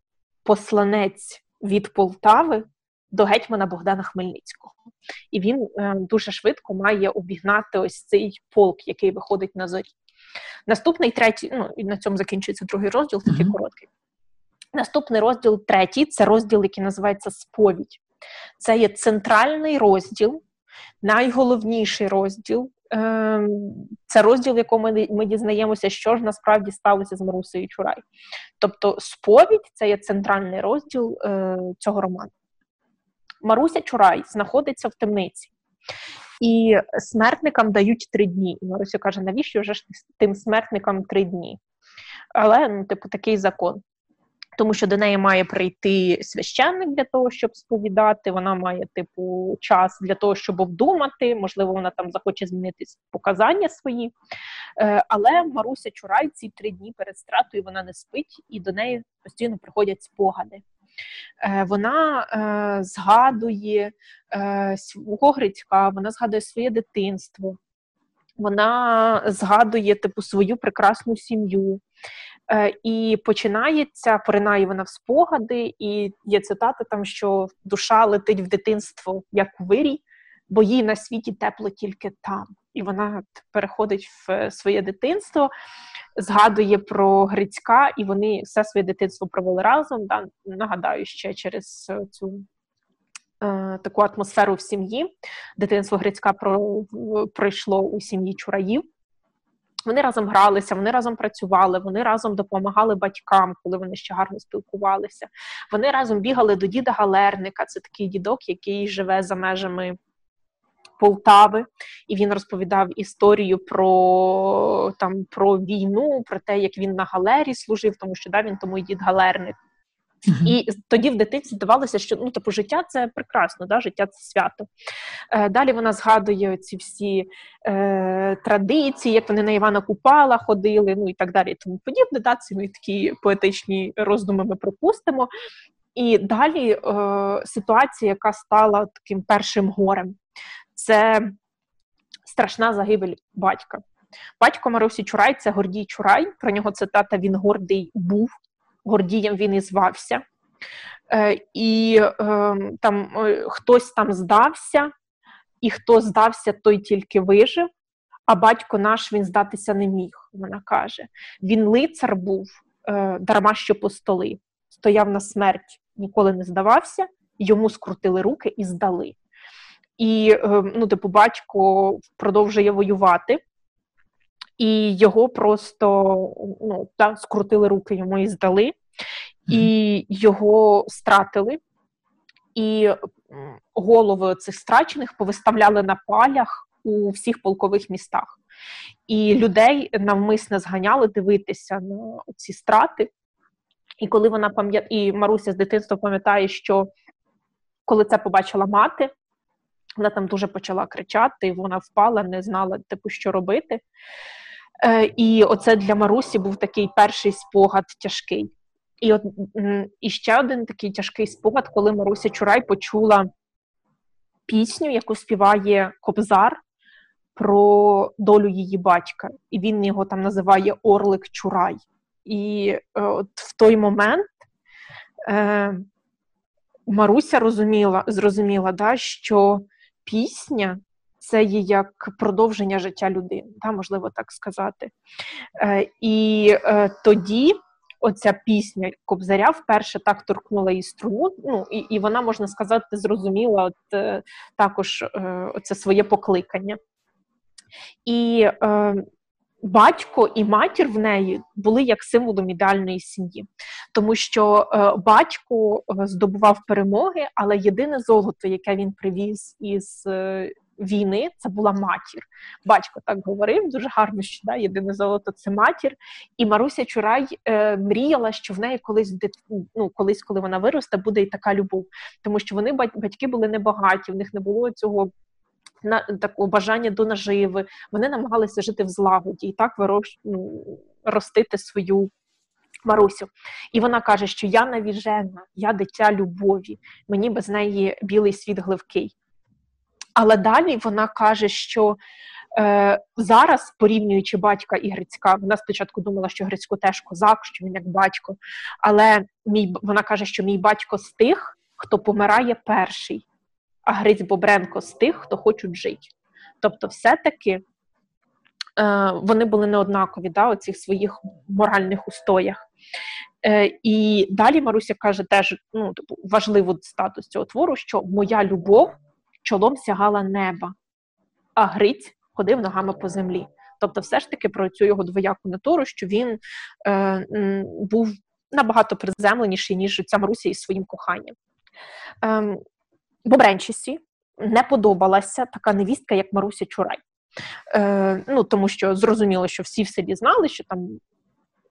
посланець від Полтави до гетьмана Богдана Хмельницького. І він е, дуже швидко має обігнати ось цей полк, який виходить на зорі. Наступний третій, ну і на цьому закінчується другий розділ, такий mm-hmm. короткий. Наступний розділ третій це розділ, який називається Сповідь. Це є центральний розділ, найголовніший розділ. Ем, це розділ, в якому ми дізнаємося, що ж насправді сталося з Марусею Чурай. Тобто, сповідь це є центральний розділ е, цього роману. Маруся Чурай знаходиться в темниці. І смертникам дають три дні. І Маруся каже, навіщо вже ж тим смертникам три дні? Але, ну, типу, такий закон тому що до неї має прийти священник для того, щоб сповідати. Вона має типу час для того, щоб обдумати. Можливо, вона там захоче змінити показання свої. Е, але Маруся Чурай ці три дні перед стратою вона не спить, і до неї постійно приходять спогади. Е, вона е, згадує е, свого Грицька, вона згадує своє дитинство, вона згадує типу свою прекрасну сім'ю. Е, і починається, поринає вона в спогади, і є цитата там, що душа летить в дитинство як вирій, бо їй на світі тепло тільки там. І вона переходить в своє дитинство, згадує про Грицька, і вони все своє дитинство провели разом. Да? Нагадаю, ще через цю е, таку атмосферу в сім'ї. Дитинство Грицька про, пройшло у сім'ї Чураїв. Вони разом гралися, вони разом працювали, вони разом допомагали батькам, коли вони ще гарно спілкувалися. Вони разом бігали до діда Галерника. Це такий дідок, який живе за межами Полтави, і він розповідав історію про там про війну, про те, як він на галері служив, тому що да, він тому і дід Галерник. І тоді в дитинстві здавалося, що ну типу життя це прекрасно, да? життя це свято. Е, Далі вона згадує ці всі е, традиції, як вони на Івана Купала ходили, ну і так далі. Тому подібне. Да? Ці ми такі поетичні роздуми ми пропустимо. І далі е, ситуація, яка стала таким першим горем, це страшна загибель батька. Батько Марусі Чурай це Гордій Чурай. Про нього цитата він гордий був. Гордієм він і звався. Е, І е, там е, хтось там здався, і хто здався, той тільки вижив, а батько наш він здатися не міг, вона каже. Він лицар був, дарма що по столи, стояв на смерть, ніколи не здавався, йому скрутили руки і здали. І ну, типу, батько продовжує воювати і його просто ну, та, скрутили руки йому і здали, і його стратили, і голови цих страчених повиставляли на палях у всіх полкових містах. І людей навмисно зганяли дивитися на ці страти. І коли вона пам'ятає, і Маруся з дитинства пам'ятає, що коли це побачила мати, вона там дуже почала кричати, вона впала, не знала, типу, що робити. Е, І оце для Марусі був такий перший спогад тяжкий. І от і ще один такий тяжкий спогад, коли Маруся Чурай почула пісню, яку співає Кобзар про долю її батька. І він його там називає Орлик Чурай. І е, от в той момент е, Маруся розуміла, зрозуміла, да, що пісня це є як продовження життя людини, да, можливо так сказати. Е, І е, тоді оця пісня Кобзаря вперше так торкнула її струну, ну і і вона, можна сказати, зрозуміла от, е, також е, це своє покликання. І е, батько і матір в неї були як символом ідеальної сім'ї, тому що е, батько е, здобував перемоги, але єдине золото, яке він привіз із е, війни, це була матір. Батько так говорив дуже гарно, що да, єдине золото це матір. І Маруся Чурай е, мріяла, що в неї колись ну, колись, коли вона виросте, буде і така любов, тому що вони батьки були небагаті, в них не було цього на такого бажання до наживи. Вони намагалися жити в злагоді і так вирощ, ну, ростити свою. Марусю, і вона каже, що я навіжена, я дитя любові, мені без неї білий світ гливкий. Але далі вона каже, що е, зараз, порівнюючи батька і Грицька, вона спочатку думала, що Грицько теж козак, що він як батько. Але мій, вона каже, що мій батько з тих, хто помирає перший а Гриць Бобренко з тих, хто хочуть жити. Тобто, все-таки е, вони були неоднакові да, у цих своїх моральних устоях. Е, І далі Маруся каже теж ну, типу, важливу статус цього твору, що моя любов чолом сягала неба, а Гриць ходив ногами по землі. Тобто, все ж таки про цю його двояку натуру, що він е, був набагато приземленіший, ніж ця Маруся із своїм коханням. Е, Бобренчисі не подобалася така невістка, як Маруся Чурай. Е, Ну, Тому що зрозуміло, що всі в селі знали, що там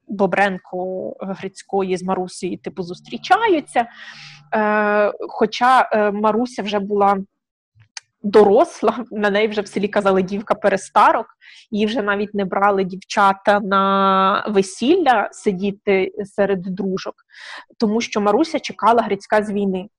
Бобренко Грицької з Марусею типу зустрічаються. Е, Хоча е, Маруся вже була доросла, на неї вже в селі казали дівка перестарок, її вже навіть не брали дівчата на весілля сидіти серед дружок, тому що Маруся чекала Грицька з війни.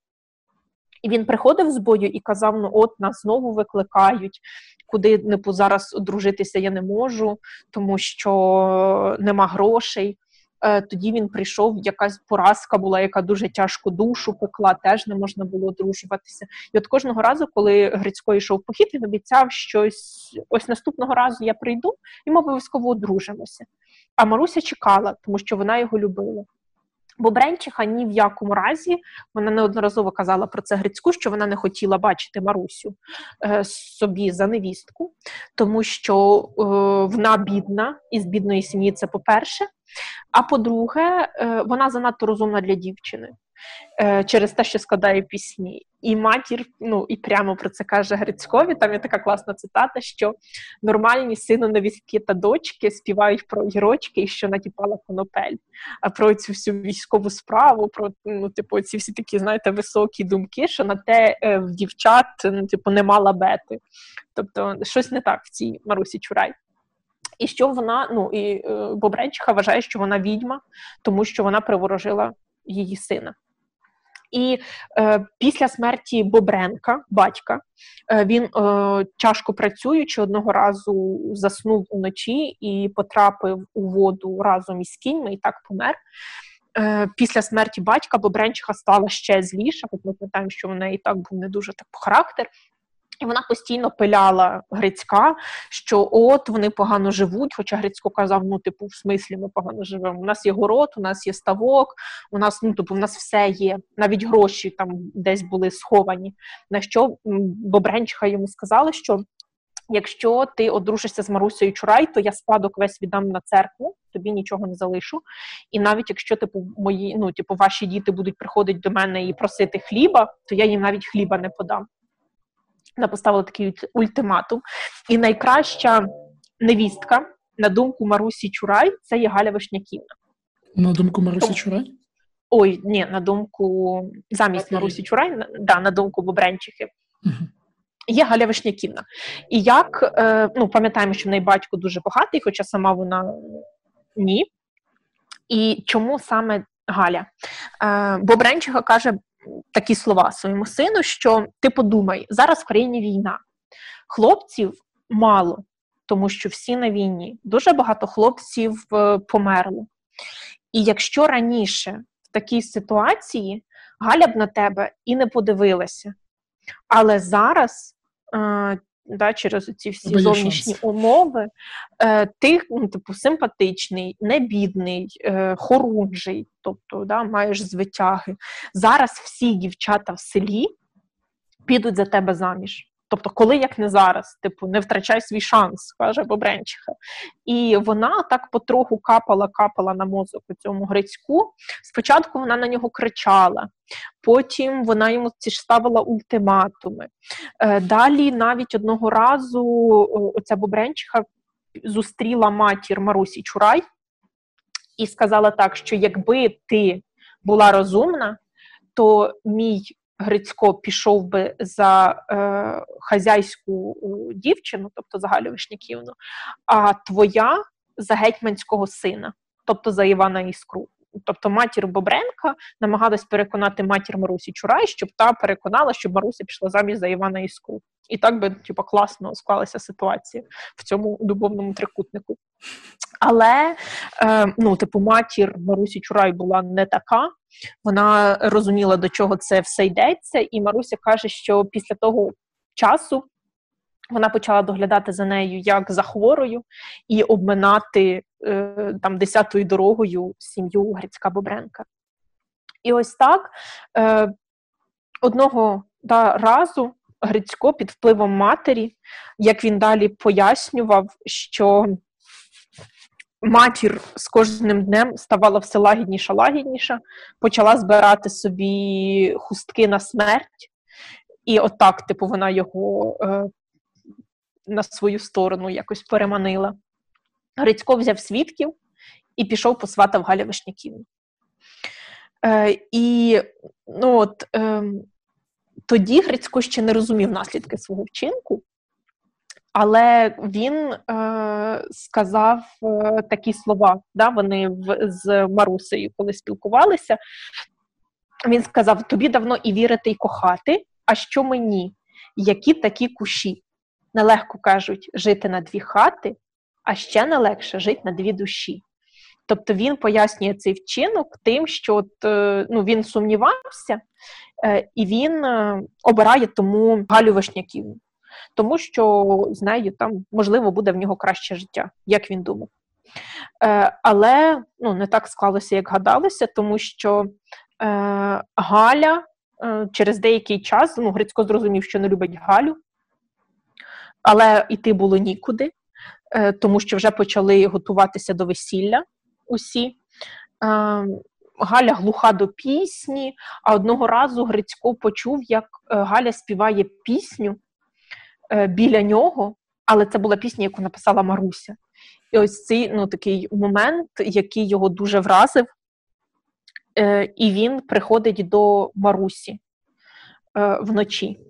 І він приходив з бою і казав: ну от нас знову викликають, куди не зараз одружитися я не можу, тому що нема грошей. Е, тоді він прийшов, якась поразка була, яка дуже тяжко душу пекла, теж не можна було одружуватися. І от кожного разу, коли Грицько йшов похід, він обіцяв щось ось наступного разу я прийду і ми обов'язково одружимося. А Маруся чекала, тому що вона його любила. Бо Бренчиха ні в якому разі вона неодноразово казала про це Грицьку, що вона не хотіла бачити Марусю е, собі за невістку, тому що е, вона бідна із бідної сім'ї. Це по-перше. А по-друге, е, вона занадто розумна для дівчини. Е, через те, що складає пісні. І матір ну і прямо про це каже Грицькові. Там є така класна цитата, що нормальні синові та дочки співають про гірочки і що натіпала конопель, а про цю всю військову справу, про ну, типу, ці всі такі, знаєте, високі думки, що на те е, в дівчат ну, типу, нема лабети. Тобто, щось не так в цій Марусі Чурай. І що вона, ну і е, Бобренчиха вважає, що вона відьма, тому що вона приворожила її сина. І е, після смерті Бобренка, батька, е, він е, тяжко працюючи, одного разу заснув уночі і потрапив у воду разом із кіньми і так помер. Е, Після смерті батька Бобренчиха стала ще зліша, бо ми пам'ятаємо, що в неї так був не дуже так характер. І вона постійно пиляла Грицька, що от вони погано живуть. Хоча Грицько казав: ну, типу, в смислі ми погано живемо. У нас є город, у нас є ставок, у нас ну, типу, у нас все є. Навіть гроші там десь були сховані. На що Бобренчиха йому сказала, що якщо ти одружишся з Марусею Чурай, то я спадок весь віддам на церкву, тобі нічого не залишу. І навіть якщо типу мої, ну типу, ваші діти будуть приходити до мене і просити хліба, то я їм навіть хліба не подам. Поставила такий ультиматум. І найкраща невістка, на думку Марусі Чурай, це є Галя Вишняківна. На думку Марусі Чурай? Ой, ні, на думку замість Марусі Чурай, да, на думку Бобренчихи. Угу. Є Галя Вишняківна. І як е, ну, пам'ятаємо, що в неї батько дуже багатий, хоча сама вона ні. І чому саме Галя? Е, Бобренчиха каже такі слова своєму сину, що ти подумай, зараз в країні війна. Хлопців мало, тому що всі на війні. Дуже багато хлопців е, померло. І якщо раніше в такій ситуації Галя б на тебе і не подивилася, але зараз е, да, через ці всі Бо зовнішні умови, е, ти ну, типу, симпатичний, не бідний, е, хорунжий, тобто да, маєш звитяги. Зараз всі дівчата в селі підуть за тебе заміж. Тобто, коли як не зараз, типу, не втрачай свій шанс, каже Бобренчиха. І вона так потроху капала, капала на мозок у цьому Грицьку. Спочатку вона на нього кричала, потім вона йому ці ж ставила ультиматуми. Е, далі навіть одного разу оця Бобренчиха зустріла матір Марусі Чурай і сказала так, що якби ти була розумна, то мій Грицько пішов би за е, хазяйську дівчину, тобто за Галю Вишняківну, а твоя за гетьманського сина, тобто за Івана Іскру. Тобто матір Бобренка намагалась переконати матір Марусі Чурай, щоб та переконала, щоб Маруся пішла заміж за Івана Іскру. І так би типу, класно склалася ситуація в цьому любовному трикутнику. Але е, ну, типу, матір Марусі Чурай була не така. Вона розуміла, до чого це все йдеться, і Маруся каже, що після того часу вона почала доглядати за нею як за хворою і обминати е, там десятою дорогою сім'ю Грицька Бобренка. І ось так е, одного разу Грицько під впливом матері, як він далі пояснював, що матір з кожним днем ставала все лагідніша, лагідніша, почала збирати собі хустки на смерть, і отак, типу, вона його е, на свою сторону якось переманила. Грицько взяв свідків і пішов посватав Галя Вишняківну. Е, І ну от, е, тоді Грицько ще не розумів наслідки свого вчинку, але він е, сказав е, такі слова. Да, Вони в, з Марусею, коли спілкувалися. Він сказав: тобі давно і вірити, і кохати, а що мені? Які такі куші? Нелегко кажуть жити на дві хати, а ще нелегше жити на дві душі. Тобто він пояснює цей вчинок тим, що от, е, ну, він сумнівався, е, і він е, обирає тому Галю Вишняківну тому що з нею там можливо буде в нього краще життя, як він думав. Але ну, не так склалося, як гадалося, тому що Галя через деякий час ну, Грицько зрозумів, що не любить Галю, але йти було нікуди, е, тому що вже почали готуватися до весілля усі. Е, Галя глуха до пісні, а одного разу Грицько почув, як е, Галя співає пісню, біля нього, але це була пісня, яку написала Маруся. І ось цей ну, такий момент, який його дуже вразив, і він приходить до Марусі вночі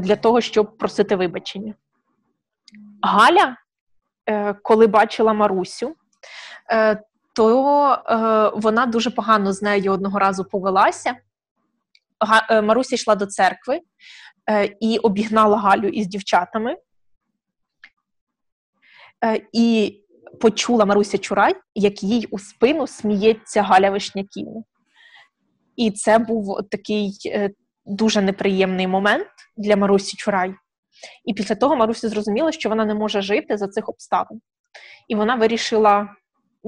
для того, щоб просити вибачення. Галя, коли бачила Марусю, то вона дуже погано з нею одного разу повелася. Маруся йшла до церкви, Е, і обігнала Галю із дівчатами. Е, і почула Маруся Чурай, як їй у спину сміється Галя Вишняківна. І це був такий е, дуже неприємний момент для Марусі Чурай. І після того Маруся зрозуміла, що вона не може жити за цих обставин. І вона вирішила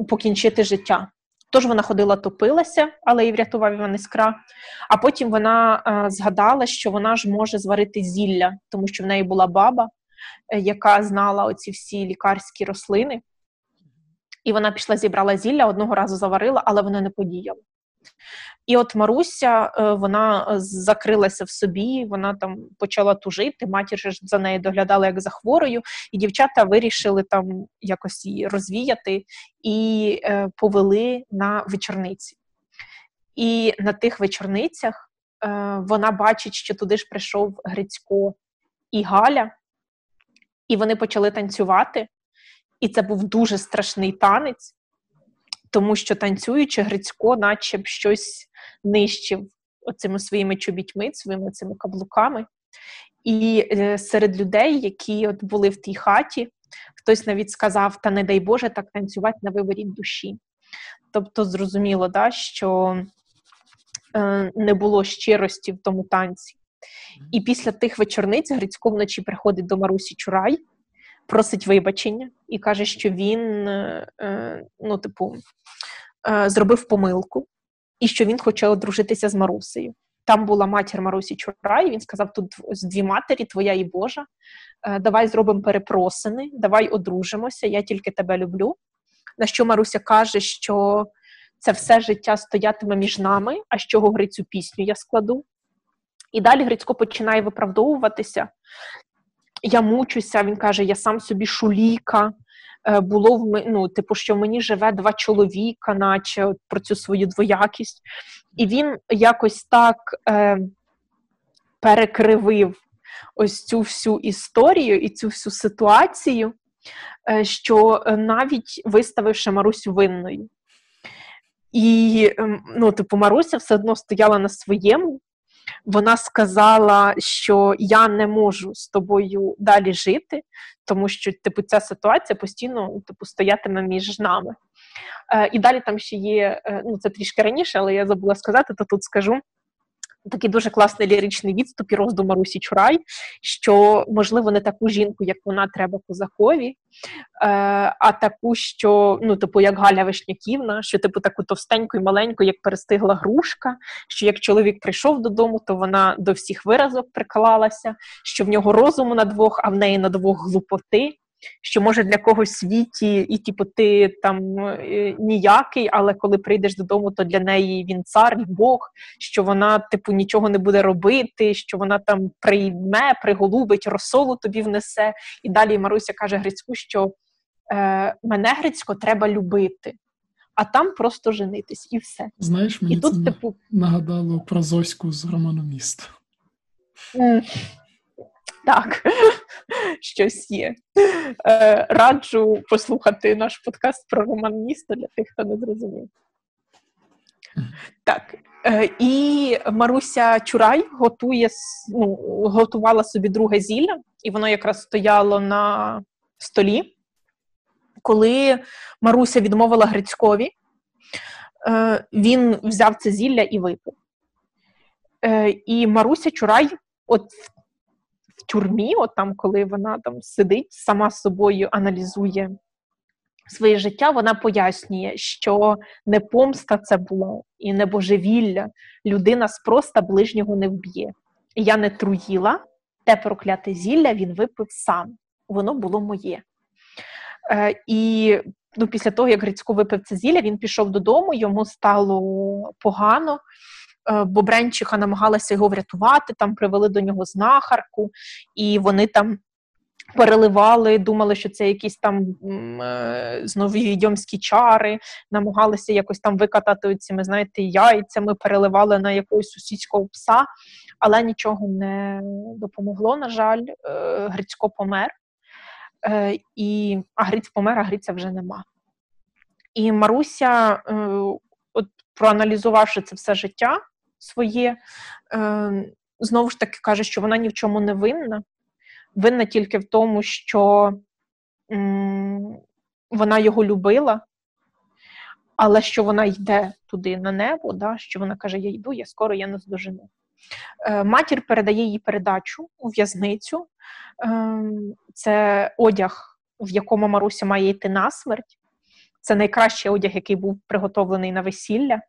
покінчити життя. Тож вона ходила, топилася, але її врятував Іван Іскра. А потім вона а, згадала, що вона ж може зварити зілля, тому що в неї була баба, е, яка знала оці всі лікарські рослини. І вона пішла, зібрала зілля, одного разу заварила, але воно не подіяло. І от Маруся е, вона е, закрилася в собі, вона там почала тужити. Матір ж за нею доглядала як за хворою, і дівчата вирішили там якось її розвіяти і е, повели на вечорниці. І на тих вечорницях вона бачить, що туди ж прийшов Грицько і Галя, і вони почали танцювати. І це був дуже страшний танець тому що танцюючи, Грицько, наче б щось нищив оцими своїми чобітьми, своїми цими каблуками. І е, серед людей, які от були в тій хаті, хтось навіть сказав: Та не дай Боже так танцювати на виворі душі. Тобто, зрозуміло, да, що е, не було щирості в тому танці. І після тих вечорниць Грицько вночі приходить до Марусі Чурай, просить вибачення і каже, що він, е, ну, типу, е, зробив помилку і що він хоче одружитися з Марусею. Там була матір Марусі Чурай, він сказав: тут дві матері, твоя і Божа. Е, давай зробимо перепросини, давай одружимося, я тільки тебе люблю. На що Маруся каже, що це все життя стоятиме між нами, а з чого Грицю пісню я складу. І далі Грицько починає виправдовуватися. Я мучуся, він каже: я сам собі шуліка. Е, було в ну, типу, що в мені живе два чоловіка, наче от, про цю свою двоякість. І він якось так е, перекривив ось цю всю історію і цю всю ситуацію, е, що навіть виставивши Марусю винною. І, ем, ну, типу, Маруся все одно стояла на своєму. Вона сказала, що я не можу з тобою далі жити, тому що типу ця ситуація постійно типу стоятиме між нами. Е, І далі там ще є, е, ну це трішки раніше, але я забула сказати, то тут скажу такий дуже класний ліричний відступ і роздум Марусі Чурай, що можливо не таку жінку, як вона, треба козакові, е, а таку, що ну, типу, як Галя Вишняківна, що типу таку товстеньку і маленьку, як перестигла грушка. Що як чоловік прийшов додому, то вона до всіх виразок приклалася, що в нього розуму на двох, а в неї на двох глупоти що може для когось в світі, і типу, ти там е, ніякий, але коли прийдеш додому, то для неї він цар, Бог, що вона, типу, нічого не буде робити, що вона там прийме, приголубить, розсолу тобі внесе. І далі Маруся каже Грицьку, що е, мене Грицько треба любити. А там просто женитись і все. Знаєш, мені і це типу... нагадало про Зоську з роману міст. Так, щось є. Е, Раджу послухати наш подкаст про роман міста для тих, хто не зрозумів. Так. Е, і Маруся Чурай готує, ну, готувала собі друге зілля, і воно якраз стояло на столі. Коли Маруся відмовила Грицькові, е, він взяв це зілля і випив. І Маруся Чурай, от в тюрмі, от там, коли вона там сидить, сама з собою аналізує своє життя, вона пояснює, що не помста це було і не божевілля, людина спроста ближнього не вб'є. Я не труїла, те прокляте зілля він випив сам, воно було моє. Е, І ну, після того, як Грицько випив це зілля, він пішов додому, йому стало погано. Е, Бобренчиха намагалася його врятувати, там привели до нього знахарку, і вони там. Переливали, думали, що це якісь там е, знову йомські чари, намагалися якось там викатати цими, знаєте, яйцями, переливали на якогось сусідського пса, але нічого не допомогло. На жаль, е, Грицько помер, і а Гриць помер, а Гриця вже нема. І Маруся, от проаналізувавши це все життя, своє, е, знову ж таки каже, що вона ні в чому не винна. Винна тільки в тому, що вона його любила, але що вона йде туди на небо, да, що вона каже: Я йду, я скоро я наздожену. Е, матір передає їй передачу у в'язницю. Е, це одяг, в якому Маруся має йти на смерть. Це найкращий одяг, який був приготовлений на весілля.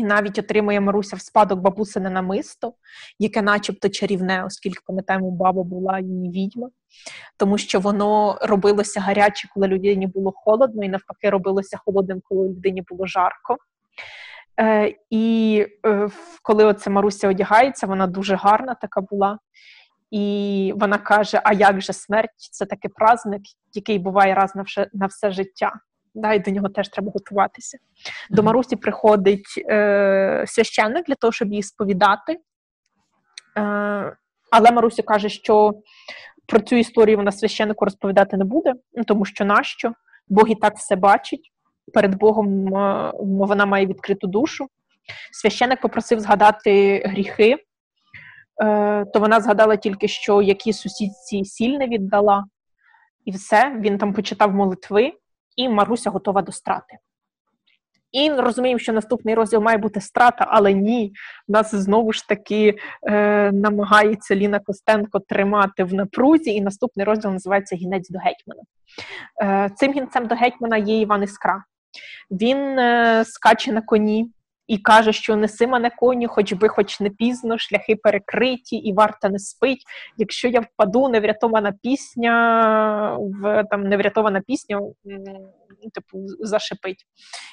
І навіть отримує Маруся в спадок бабусине намисто, яке начебто чарівне, оскільки, пам'ятаємо, баба була її відьма, тому що воно робилося гаряче, коли людині було холодно, і навпаки, робилося холодним, коли людині було жарко. Е, І е, коли оце Маруся одягається, вона дуже гарна така була. І вона каже: А як же смерть? Це такий праздник, який буває раз на все, на все життя да, і до нього теж треба готуватися. До Марусі приходить е, священник для того, щоб її сповідати. Е, Але Маруся каже, що про цю історію вона священнику розповідати не буде, ну, тому що нащо? Бог і так все бачить. Перед Богом е, вона має відкриту душу. Священник попросив згадати гріхи, е, то вона згадала тільки, що які сусідці сіль не віддала, і все. Він там почитав молитви, і Маруся готова до страти. І розуміємо, що наступний розділ має бути страта, але ні, нас знову ж таки е, намагається Ліна Костенко тримати в напрузі, і наступний розділ називається Гінець до гетьмана. Е, Цим гінцем до гетьмана є Іван Іскра. Він е, скаче на коні і каже, що неси мене коні, хоч би хоч не пізно, шляхи перекриті, і варта не спить. Якщо я впаду, неврятована пісня в там неврятована пісня, типу, зашипить.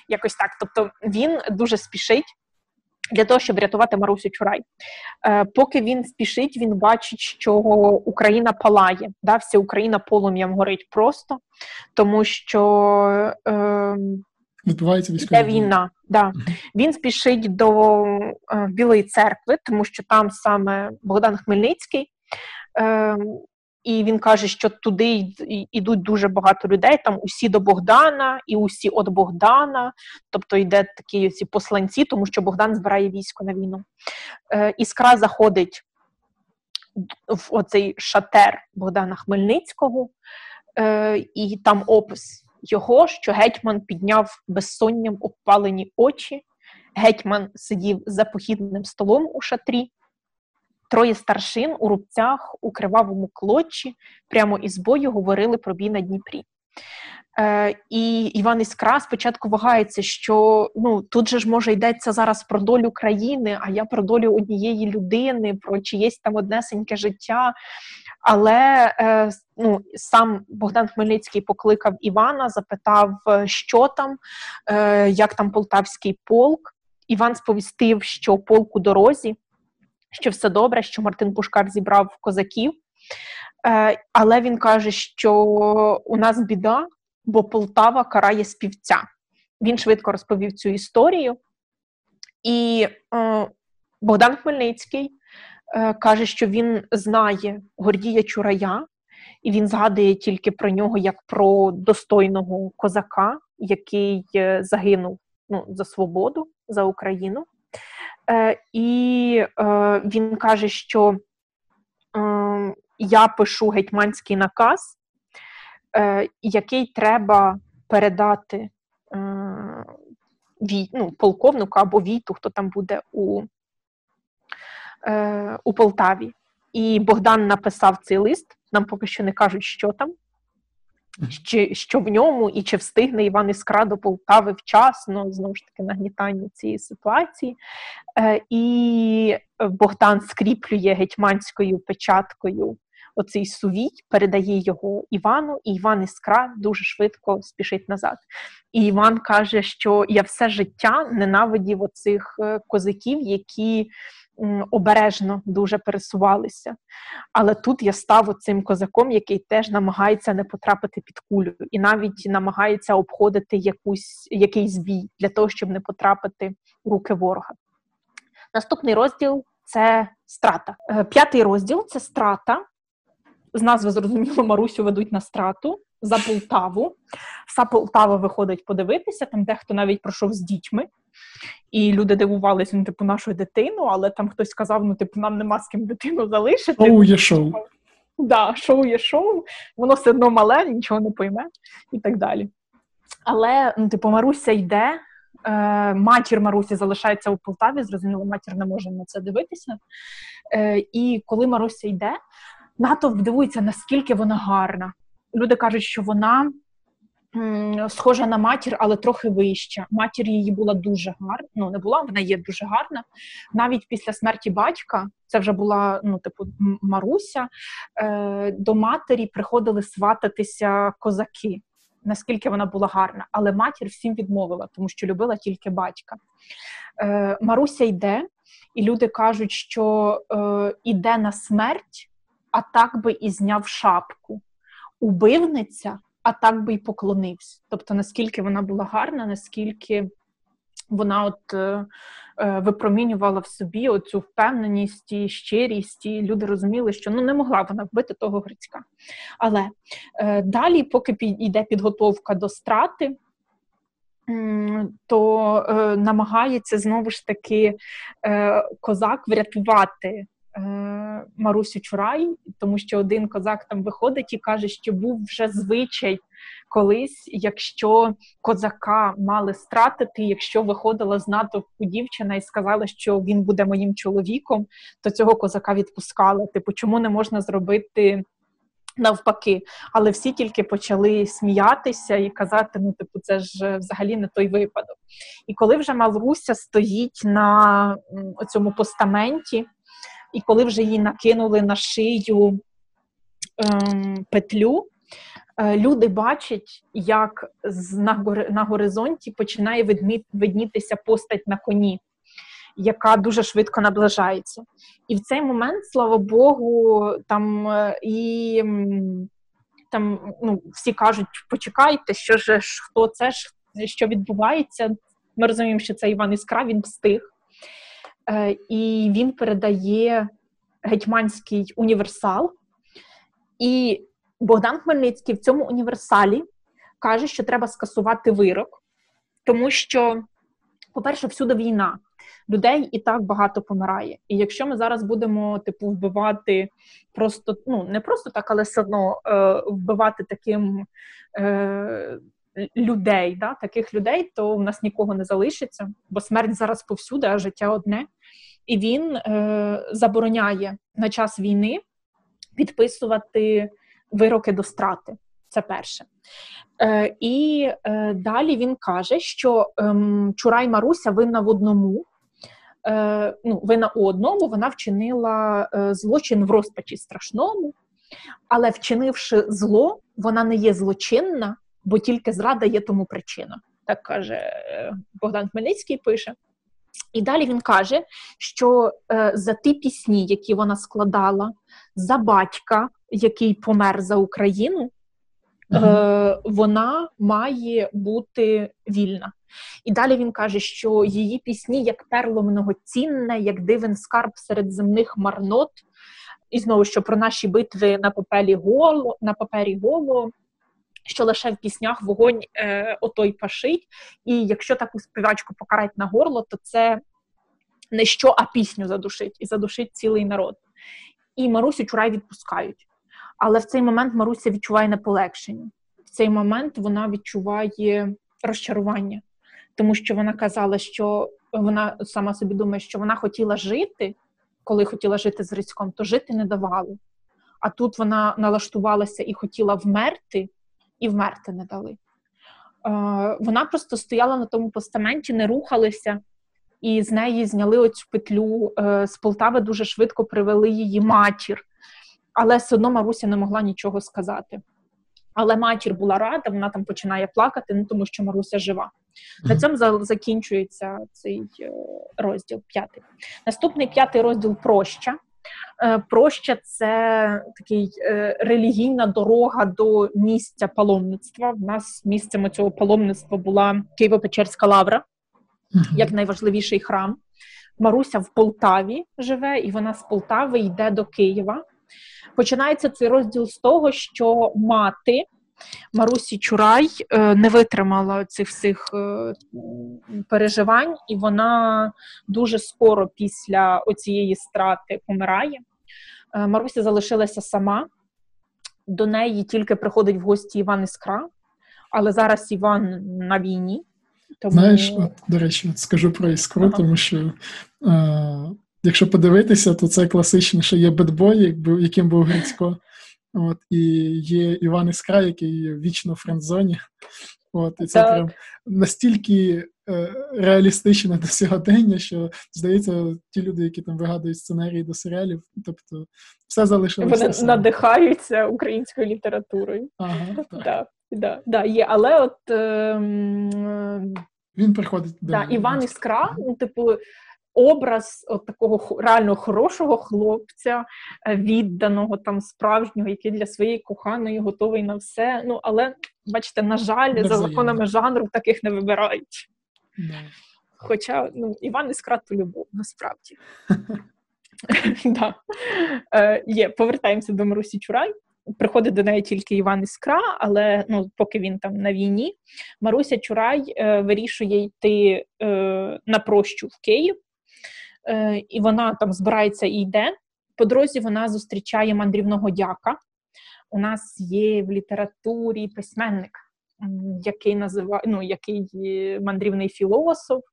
Якось так. Тобто він дуже спішить. Для того, щоб рятувати Марусю Чурай. Е, Поки він спішить, він бачить, що Україна палає. Да? Вся Україна полум'ям горить просто, тому що е, відбувається військова війна. Да. Він спішить до е, Білої церкви, тому що там саме Богдан Хмельницький. Е, і він каже, що туди йдуть дуже багато людей. Там усі до Богдана і усі від Богдана. Тобто йде такі ці посланці, тому що Богдан збирає військо на війну. Е, Іскра заходить в оцей шатер Богдана Хмельницького, е, і там опис його, що гетьман підняв безсонням обпалені очі. Гетьман сидів за похідним столом у шатрі, троє старшин у рубцях у кривавому клочі прямо із бою говорили про бій на Дніпрі. Е, І Іван Іскра спочатку вагається, що ну тут же ж може йдеться зараз про долю країни, а я про долю однієї людини, про чиєсь там однесеньке життя. Але е, ну, сам Богдан Хмельницький покликав Івана, запитав, е, що там, як там полтавський полк. Іван сповістив, що полк у дорозі, що все добре, що Мартин Пушкар зібрав козаків. Але він каже, що у нас біда, бо Полтава карає співця. Він швидко розповів цю історію. І е, Богдан Хмельницький Е, каже, що він знає Гордія Чурая, і він згадує тільки про нього як про достойного козака, який е, загинув ну, за свободу за Україну. Е, І е, він каже, що е, я пишу гетьманський наказ, е, який треба передати е, вій, ну, полковнику або війту, хто там буде у е, у Полтаві. І Богдан написав цей лист. Нам поки що не кажуть, що там, чи, що в ньому, і чи встигне Іван Іскра до Полтави вчасно, знову ж таки, нагнітання цієї ситуації. Е, І Богдан скріплює гетьманською печаткою оцей сувій, передає його Івану, і Іван Іскра дуже швидко спішить назад. І Іван каже, що я все життя ненавидів оцих е, козаків, які обережно дуже пересувалися. Але тут я став цим козаком, який теж намагається не потрапити під кулю, і навіть намагається обходити якусь, якийсь бій для того, щоб не потрапити в руки ворога. Наступний розділ це страта. Е, п'ятий розділ це страта. З назви зрозуміло, Марусю ведуть на страту за Полтаву. Вся Полтава виходить подивитися, там дехто навіть пройшов з дітьми. І люди дивувалися, ну, типу, нашу дитину, але там хтось сказав, ну, типу, нам нема з ким дитину залишити. Шоу є шоу. Да, шоу є шоу, воно все одно мале, нічого не пойме і так далі. Але, ну, типу, Маруся йде, е, матір Марусі залишається у Полтаві, зрозуміло, матір не може на це дивитися. Е, І коли Маруся йде, натовп дивується, наскільки вона гарна. Люди кажуть, що вона схожа на матір, але трохи вища. Матір її була дуже гарна. Ну не була, вона є дуже гарна. Навіть після смерті батька, це вже була ну, типу, Маруся. е, До матері приходили свататися козаки. Наскільки вона була гарна, але матір всім відмовила, тому що любила тільки батька. Е, Маруся йде, і люди кажуть, що е, іде на смерть, а так би і зняв шапку. Убивниця а так би й поклонився. Тобто, наскільки вона була гарна, наскільки вона от е, е, випромінювала в собі оцю впевненість і щирість, і люди розуміли, що ну не могла вона вбити того Грицька. Але е, далі, поки йде підготовка до страти. То намагається знову ж таки козак врятувати Марусю Чурай, тому що один козак там виходить і каже, що був вже звичай колись, якщо козака мали стратити, якщо виходила з натовпу дівчина і сказала, що він буде моїм чоловіком, то цього козака відпускали. Типу, чому не можна зробити? Навпаки, але всі тільки почали сміятися і казати: ну, типу, це ж взагалі не той випадок. І коли вже Малруся стоїть на цьому постаменті, і коли вже її накинули на шию ем, петлю, е, люди бачать, як з на, на горизонті починає виднітися постать на коні яка дуже швидко наближається. І в цей момент, слава Богу, там е, і там ну, всі кажуть, почекайте, що ж, хто це ж, що відбувається. Ми розуміємо, що це Іван Іскра, він встиг. Е, І він передає гетьманський універсал. І Богдан Хмельницький в цьому універсалі каже, що треба скасувати вирок, тому що, по-перше, всюди війна людей і так багато помирає. І якщо ми зараз будемо типу вбивати просто ну не просто так, але все одно е, вбивати таким е, людей, да, таких людей, то в нас нікого не залишиться, бо смерть зараз повсюди, а життя одне. І він е, забороняє на час війни підписувати вироки до страти. Це перше. Е, І е, далі він каже, що е, Чурай Маруся винна в одному, е, ну, вина у одному, вона вчинила е, злочин в розпачі страшному, але вчинивши зло, вона не є злочинна, бо тільки зрада є тому причина. Так каже е, Богдан Хмельницький пише. І далі він каже, що е, за ті пісні, які вона складала, за батька, який помер за Україну, е, вона має бути вільна. І далі він каже, що її пісні як перло многоцінне, як дивен скарб серед земних марнот. І знову що про наші битви на папері голо, на папері голо, що лише в піснях вогонь е, отой пашить. І якщо таку співачку покарать на горло, то це не що, а пісню задушить і задушить цілий народ. І Марусю Чурай відпускають. Але в цей момент Маруся відчуває неполегшення. В цей момент вона відчуває розчарування тому що вона казала, що вона сама собі думає, що вона хотіла жити, коли хотіла жити з Грицьком, то жити не давали. А тут вона налаштувалася і хотіла вмерти, і вмерти не дали. Е, вона просто стояла на тому постаменті, не рухалася, і з неї зняли оцю петлю. Е, з Полтави дуже швидко привели її матір, але все одно Маруся не могла нічого сказати. Але матір була рада, вона там починає плакати, ну тому що Маруся жива. На цьому закінчується цей е, розділ п'ятий. Наступний п'ятий розділ проща. Е, проща це такий е, релігійна дорога до місця паломництва. В нас місцем цього паломництва була Києво-Печерська лавра, як найважливіший храм. Маруся в Полтаві живе, і вона з Полтави йде до Києва. Починається цей розділ з того, що мати Марусі Чурай е, не витримала цих всіх е, переживань, і вона дуже скоро після оцієї страти помирає. Е, Маруся залишилася сама, до неї тільки приходить в гості Іван Іскра, але зараз Іван на війні. Тому... Знаєш, от, до речі, от скажу про іскру, ага. тому що е, якщо подивитися, то це класичне, що є бедбой, яким був Грицько. От, І є Іван Іскра, який вічно в френдзоні. От, І це так. прям настільки е, реалістичне до сьогодення, що здається, ті люди, які там вигадують сценарії до серіалів, тобто все залишилося. Вони саме. надихаються українською літературою. Ага, так. Да, да, да, є, Але от е, він приходить до да, Іван Іскра, ну, типу, образ от такого реально хорошого хлопця, е, відданого там справжнього, який для своєї коханої готовий на все. Ну але бачите, на жаль, за законами жанру таких не вибирають. Не. Хоча ну, Іван Іскра то любов, насправді. да. е, Є, повертаємося до Марусі Чурай. Приходить до неї тільки Іван Іскра, але ну, поки він там на війні, Маруся Чурай е, вирішує йти е, на прощу в Київ. Е, і вона там збирається і йде. по дорозі вона зустрічає мандрівного дяка. У нас є в літературі письменник, який називає ну, який мандрівний філософ,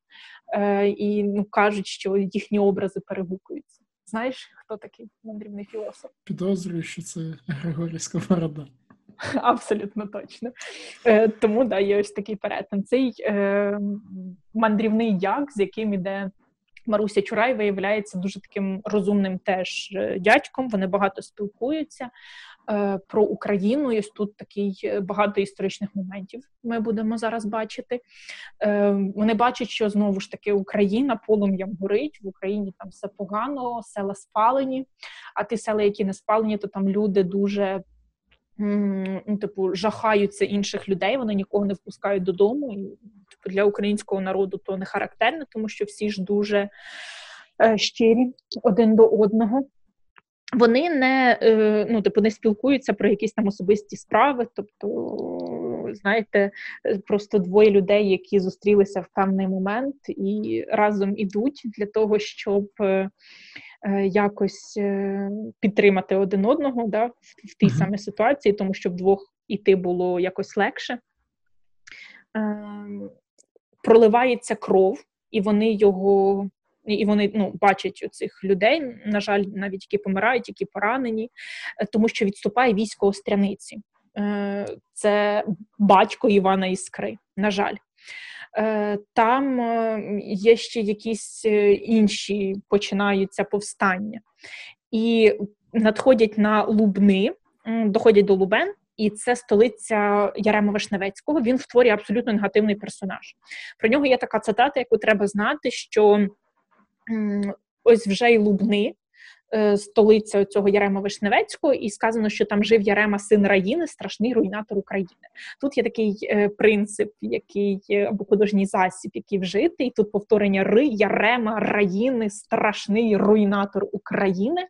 е, і ну, кажуть, що їхні образи перегукуються. Знаєш, хто такий мандрівний філософ? Підозрюю, що це Григорій Сковорода. Абсолютно точно. Е, Тому да, є ось такий перетин. Цей е, мандрівний як, з яким іде Маруся Чурай, виявляється дуже таким розумним теж е, дядьком. Вони багато спілкуються е, про Україну. І тут такий е, багато історичних моментів ми будемо зараз бачити. Е, Вони бачать, що знову ж таки Україна полум'ям горить, в Україні там все погано, села спалені, а ті села, які не спалені, то там люди дуже ну, типу, жахаються інших людей, вони нікого не впускають додому. І для українського народу то не характерно, тому що всі ж дуже е, щирі один до одного. Вони не е, ну, типу, не спілкуються про якісь там особисті справи. Тобто, знаєте, просто двоє людей, які зустрілися в певний момент і разом ідуть для того, щоб е, якось підтримати один одного да, в тій самій ситуації, тому що вдвох іти було якось легше. Проливається кров, і вони його. І вони ну, бачать цих людей, на жаль, навіть які помирають, які поранені, е, тому що відступає військо Остряниці. Це батько Івана Іскри, на жаль. Е, там е, є ще якісь е, інші починаються повстання, і надходять на Лубни, доходять до Лубен. І це столиця Ярема Вишневецького. Він створює абсолютно негативний персонаж. Про нього є така цитата, яку треба знати: що ось вже й Лубни столиця цього Ярема Вишневецького, і сказано, що там жив Ярема, син Раїни, страшний руйнатор України. Тут є такий е, принцип, який або художній засіб, який вжитий. Тут повторення Ри, Ярема, Раїни, страшний руйнатор України.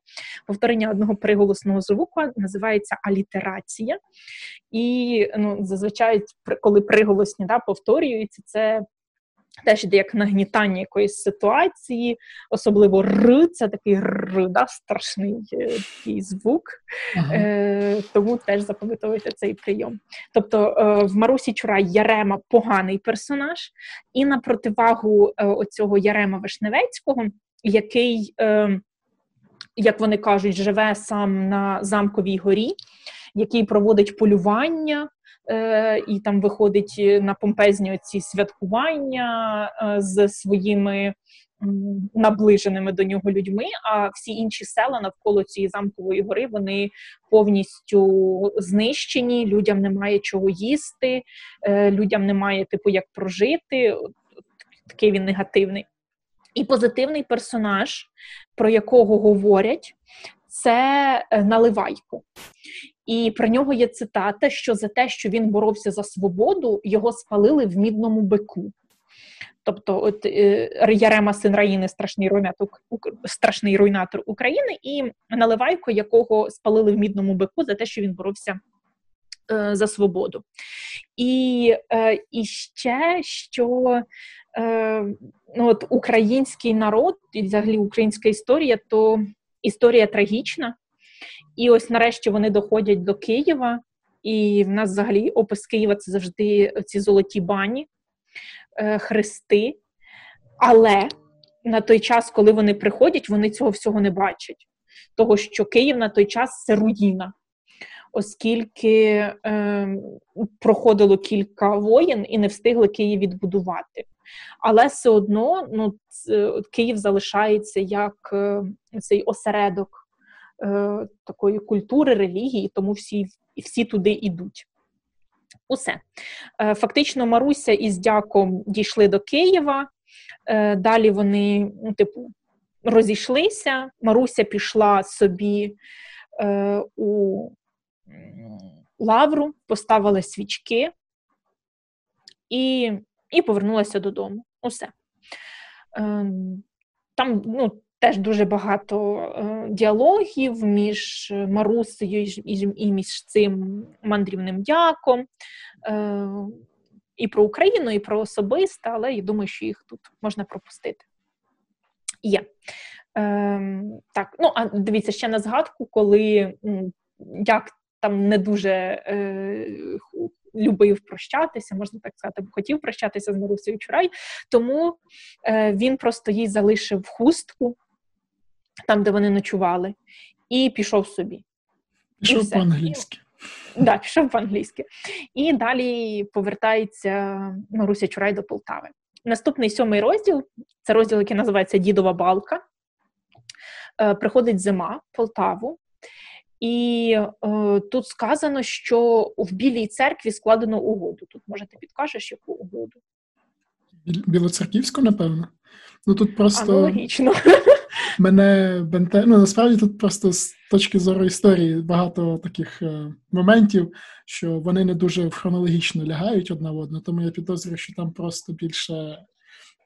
Повторення одного приголосного звуку називається алітерація. І ну, зазвичай, коли приголосні да, повторюються, це Теж йде як нагнітання якоїсь ситуації, особливо р, це такий р, да, страшний е, такий звук, ага. е, тому теж запам'ятовуйте цей прийом. Тобто е, в Марусі Чурай Ярема поганий персонаж, і на противагу е, оцього Ярема Вишневецького, який, е, як вони кажуть, живе сам на замковій горі, який проводить полювання і там виходить на помпезні ці святкування е, з своїми наближеними до нього людьми. А всі інші села навколо цієї замкової гори вони повністю знищені. Людям немає чого їсти, е, людям немає типу як прожити. Такий він негативний. І позитивний персонаж, про якого говорять, це е, Наливайко. І про нього є цитата: що за те, що він боровся за свободу, його спалили в мідному бику. Тобто, от е, Ярема син Раїни, страшний руйнатор, страшний руйнатор України, і Наливайко, якого спалили в мідному бику за те, що він боровся е, за свободу. І е, і ще що ну, от український народ, і взагалі українська історія, то історія трагічна. І ось нарешті вони доходять до Києва, і в нас взагалі опис Києва це завжди ці золоті бані, е, хрести. Але на той час, коли вони приходять, вони цього всього не бачать. Того, що Київ на той час це руїна, оскільки е, проходило кілька воєн і не встигли Київ відбудувати. Але все одно ну, Київ залишається як е, цей осередок е, такої культури, релігії, тому всі всі туди йдуть. Усе. Е, Фактично, Маруся із дяком дійшли до Києва. Е, Далі вони, ну, типу, розійшлися. Маруся пішла собі е, у лавру, поставила свічки і і повернулася додому. Усе. Е, Там ну, Теж дуже багато е, діалогів між Марусею і між цим мандрівним дяком. Е, і про Україну, і про особисте, але я думаю, що їх тут можна пропустити. Є. Ем, Так, ну а дивіться ще на згадку, коли як там не дуже е, любив прощатися, можна так сказати, хотів прощатися з Марусею Чурай, тому е, він просто їй залишив хустку там, де вони ночували, і пішов собі. Пішов по-англійськи. Да, пішов по-англійськи. І далі повертається Маруся Чурай до Полтави. Наступний сьомий розділ це розділ, який називається Дідова балка. Е, приходить зима в Полтаву, і е, тут сказано, що в Білій церкві складено угоду. Тут, може, ти підкажеш, яку угоду? Білоцерківську, напевно. Ну тут просто Аналогічно. мене бенте... Ну, насправді тут просто з точки зору історії багато таких е, моментів, що вони не дуже хронологічно лягають одна в одну, тому я підозрюю, що там просто більше.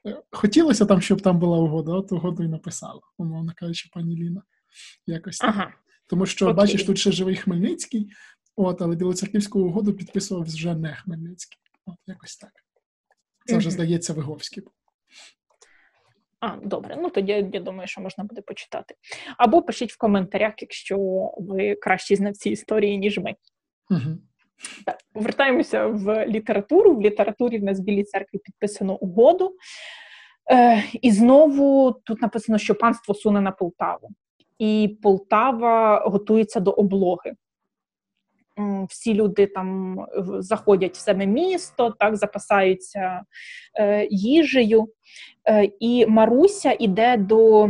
Е, хотілося там, щоб там була угода, от угоду і написала, умовно кажучи, пані Ліна. Якось ага. Тому що, Окей. бачиш, тут ще живий Хмельницький, от, але Білоцерківську угоду підписував вже не Хмельницький. От, якось так. Це вже, здається, Виговський. А, добре, ну тоді я думаю, що можна буде почитати. Або пишіть в коментарях, якщо ви кращі знавці історії, ніж ми. Угу. Так, Повертаємося в літературу. В літературі в нас в Білій церкві підписано угоду. Е, І знову тут написано, що панство суне на Полтаву і Полтава готується до облоги. Всі люди там заходять в себе місто, так запасаються е, їжею. Е, і Маруся йде до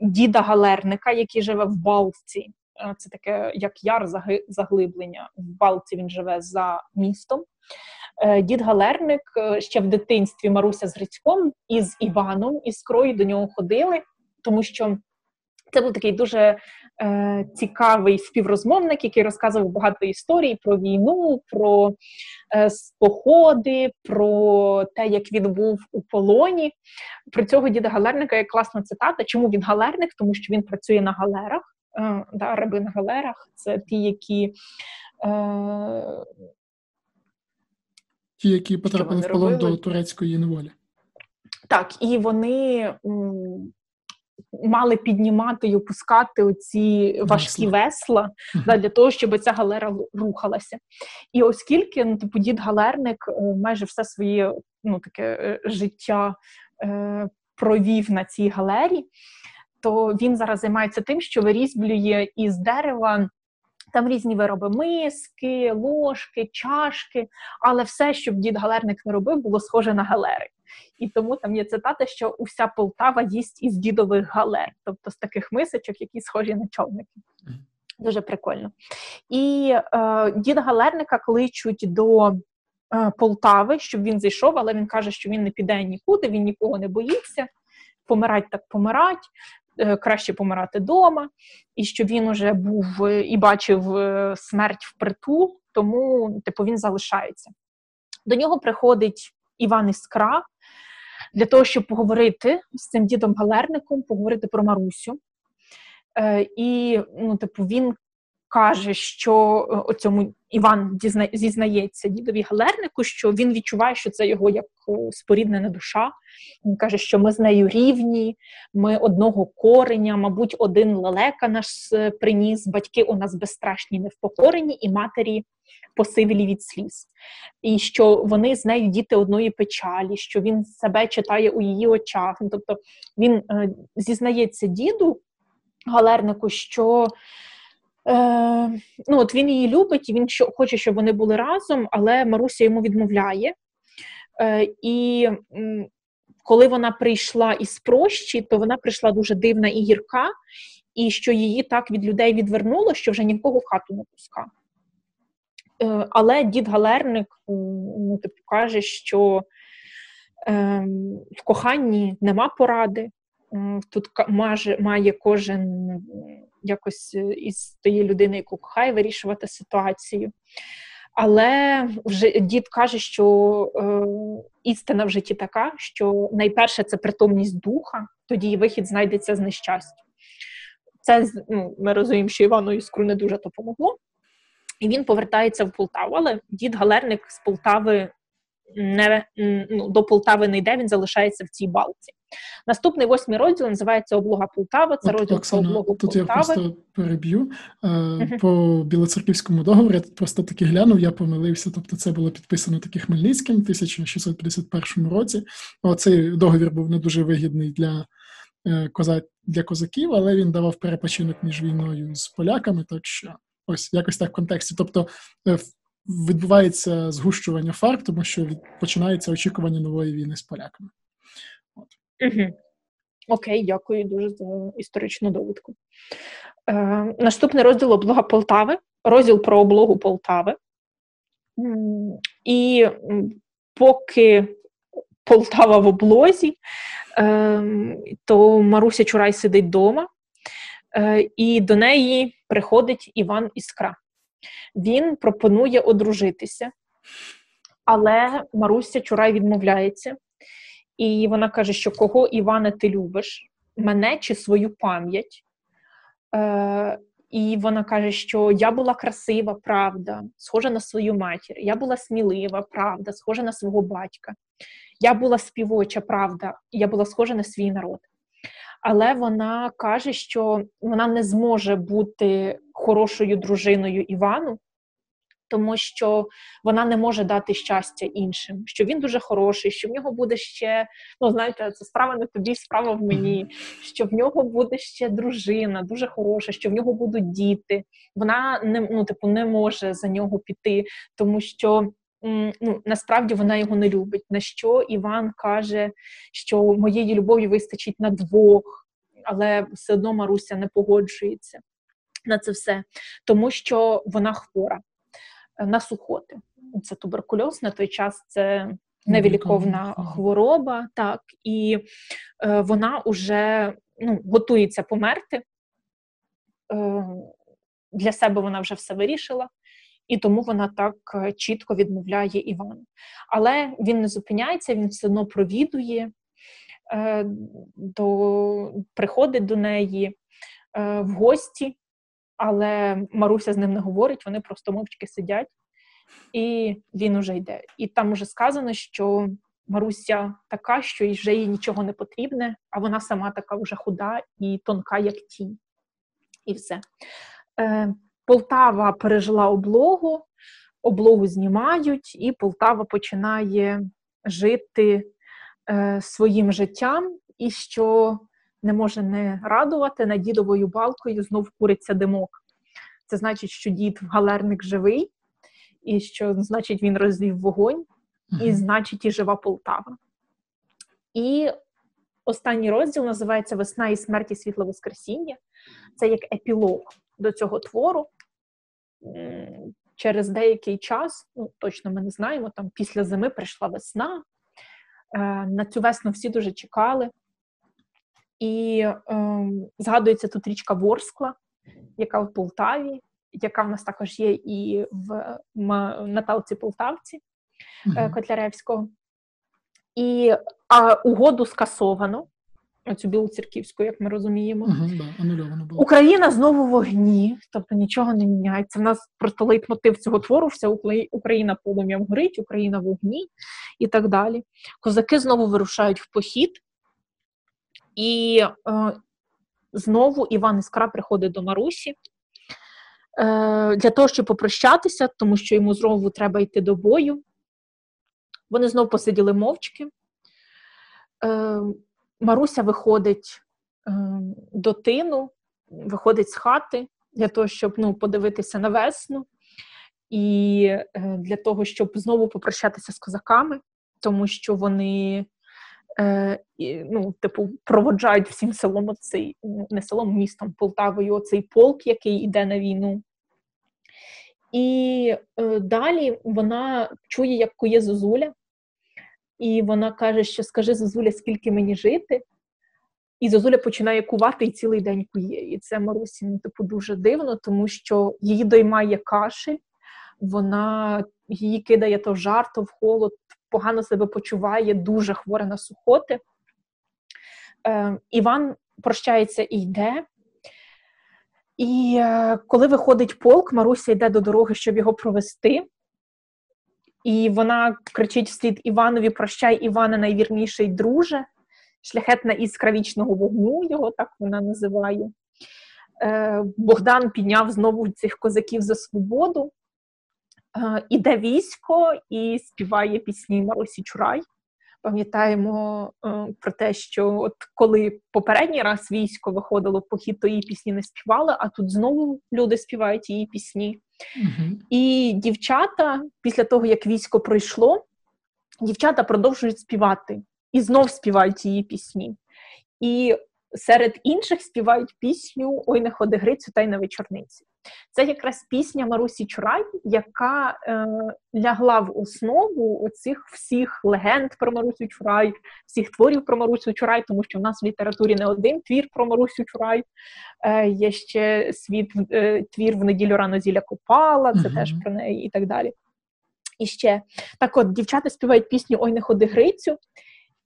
діда Галерника, який живе в Балці. Е, це таке, як яр заглиблення. В Балці він живе за містом. Е, дід Галерник е, ще в дитинстві Маруся з Грицьком і з Іваном із Крої до нього ходили, тому що це був такий дуже е, цікавий співрозмовник, який розказував багато історій про війну, про е, походи, про те, як він був у полоні. Про цього діда Галерника є класна цитата. Чому він галерник? Тому що він працює на галерах. Е, да, Раби на галерах це ті, які. Е, Ті, які потрапили в полон до турецької неволі. Так, і вони мали піднімати і опускати оці важкі весла да, для того, щоб ця галера рухалася. І оскільки ну, типу, дід галерник е, майже все своє ну, таке е, життя е, провів на цій галері, то він зараз займається тим, що вирізблює із дерева. Там різні вироби миски, ложки, чашки, але все, що дід галерник не робив, було схоже на галери. І тому там є цитата, що уся Полтава їсть із дідових галер, тобто з таких мисочок, які схожі на човники. Дуже прикольно. І е, діда галерника кличуть до е, Полтави, щоб він зайшов, але він каже, що він не піде нікуди, він нікого не боїться. Помирать так помирать, е, краще помирати вдома, і що він уже був і бачив е, смерть в притул, тому типу він залишається. До нього приходить Іван Іскра, для того, щоб поговорити з цим дідом Галерником, поговорити про Марусю. Е, І ну, типу, він каже, що е, цьому Іван дізна, зізнається дідові Галернику, що він відчуває, що це його як споріднена душа. Він каже, що ми з нею рівні, ми одного кореня, мабуть, один лелека нас е, приніс, батьки у нас безстрашні, невпокорені, і матері посивілі від сліз, і що вони з нею діти одної печалі, що він себе читає у її очах. Тобто він е, зізнається діду галернику, що е, ну, от він її любить, і він хоче, щоб вони були разом, але Маруся йому відмовляє. Е, І коли вона прийшла із прощі, то вона прийшла дуже дивна і гірка, і що її так від людей відвернуло, що вже нікого в хату не пускав. Е, але дід Галерник ну, типу, каже, що е, в коханні нема поради. Тут має кожен якось е, із тієї людини, яку кохає, вирішувати ситуацію. Але вже дід каже, що е, істина в житті така, що найперше це притомність духа, тоді вихід знайдеться з нещастя. Це ну, ми розуміємо, що Івану Іскру не дуже допомогло і він повертається в Полтаву. Але дід Галерник з Полтави не ну, до Полтави не йде, він залишається в цій балці. Наступний восьмий розділ називається Облога Полтави. Це розділ Оксана, про облогу тут Полтави. я просто переб'ю uh по білоцерківському договору. Я просто таки глянув, я помилився. Тобто, це було підписано таки Хмельницьким в 1651 році. Цей договір був не дуже вигідний для е, коза для козаків, але він давав перепочинок між війною з поляками. Так що ось якось так в контексті. Тобто е, відбувається згущування фарб, тому що починається очікування нової війни з поляками. От. Угу. Окей, дякую дуже за історичну довідку. Е, Наступний розділ облога Полтави, розділ про облогу Полтави. І поки Полтава в облозі, е, то Маруся Чурай сидить вдома, е, і до неї приходить Іван Іскра. Він пропонує одружитися, але Маруся Чурай відмовляється. І вона каже, що кого Іване ти любиш, мене чи свою пам'ять. Е, І вона каже, що я була красива, правда, схожа на свою матір. Я була смілива, правда, схожа на свого батька. Я була співоча, правда, я була схожа на свій народ. Але вона каже, що вона не зможе бути хорошою дружиною Івану, тому що вона не може дати щастя іншим, що він дуже хороший, що в нього буде ще, ну знаєте, це справа не тобі, справа в мені, що в нього буде ще дружина, дуже хороша, що в нього будуть діти. Вона не ну, типу, не може за нього піти, тому що. Ну, насправді вона його не любить. На що Іван каже, що моєї любові вистачить на двох, але все одно Маруся не погоджується на це все, тому що вона хвора на сухоти. Це туберкульоз на той час це невіліковна хвороба, так, і е, вона вже ну, готується померти. Е, Для себе вона вже все вирішила, і тому вона так е, чітко відмовляє Івану. Але він не зупиняється, він все одно провідує, е, до, приходить до неї е, в гості але Маруся з ним не говорить, вони просто мовчки сидять, і він уже йде. І там уже сказано, що Маруся така, що вже їй нічого не потрібне, а вона сама така вже худа і тонка, як тінь. І все. Полтава пережила облогу, облогу знімають, і Полтава починає жити е, своїм життям, і що не може не радувати, над дідовою балкою знов куриться димок. Це значить, що дід галерник живий, і що значить він розвів вогонь, і значить, і жива Полтава. І останній розділ називається Весна і смерть і світло Воскресіння. Це як епілог до цього твору. Через деякий час, ну точно ми не знаємо, там після зими прийшла весна. Е, на цю весну всі дуже чекали. І е, згадується тут річка Ворскла, яка в Полтаві, яка в нас також є і в Наталці Полтавці uh Котляревського. І а, угоду скасовано, оцю білу церківську, як ми розуміємо. Uh-huh, да, було. Україна знову в вогні, тобто нічого не міняється. В нас просто лейтмотив цього твору: вся Україна полум'ям горить, Україна в вогні і так далі. Козаки знову вирушають в похід. І е, знову Іван Іскра приходить до Марусі е, для того, щоб попрощатися, тому що йому знову треба йти до бою. Вони знову посиділи мовчки. Маруся виходить е, до тину, виходить з хати для того, щоб ну, подивитися на весну, і е, для того, щоб знову попрощатися з козаками, тому що вони е, ну, типу, проводжають всім селом оцей, не селом, містом Полтавою, оцей полк, який йде на війну. І далі вона чує, як кує Зозуля, і вона каже, що скажи Зозуля, скільки мені жити. І Зозуля починає кувати і цілий день кує. І це Марусі ну, типу, дуже дивно, тому що її доймає кашель, вона її кидає то в жар, то в холод, погано себе почуває, дуже хвора на сухоти. Е, Іван прощається і йде. І е, коли виходить полк, Маруся йде до дороги, щоб його провести. І вона кричить вслід Іванові: Прощай, Іване, найвірніший друже, шляхетна іскра вічного вогню, його так вона називає. Е, Богдан підняв знову цих козаків за свободу. Е, іде військо і співає пісні Марусі Чурай. Пам'ятаємо е, про те, що от коли попередній раз військо виходило в похід, то її пісні не співали, а тут знову люди співають її пісні. І дівчата, після того як військо пройшло, дівчата продовжують співати і знов співають її пісні. І серед інших співають пісню Ой, не ходи Грицю та й на вечорниці. Це якраз пісня Марусі Чурай, яка е, лягла в основу оцих всіх легенд про Марусю Чурай, всіх творів про Марусю Чурай, тому що в нас в літературі не один твір про Марусю Чурай. Е, Є ще світ е, твір в неділю рано зіля Копала, це uh теж про неї і так далі. І ще так от дівчата співають пісню Ой, не ходи Грицю.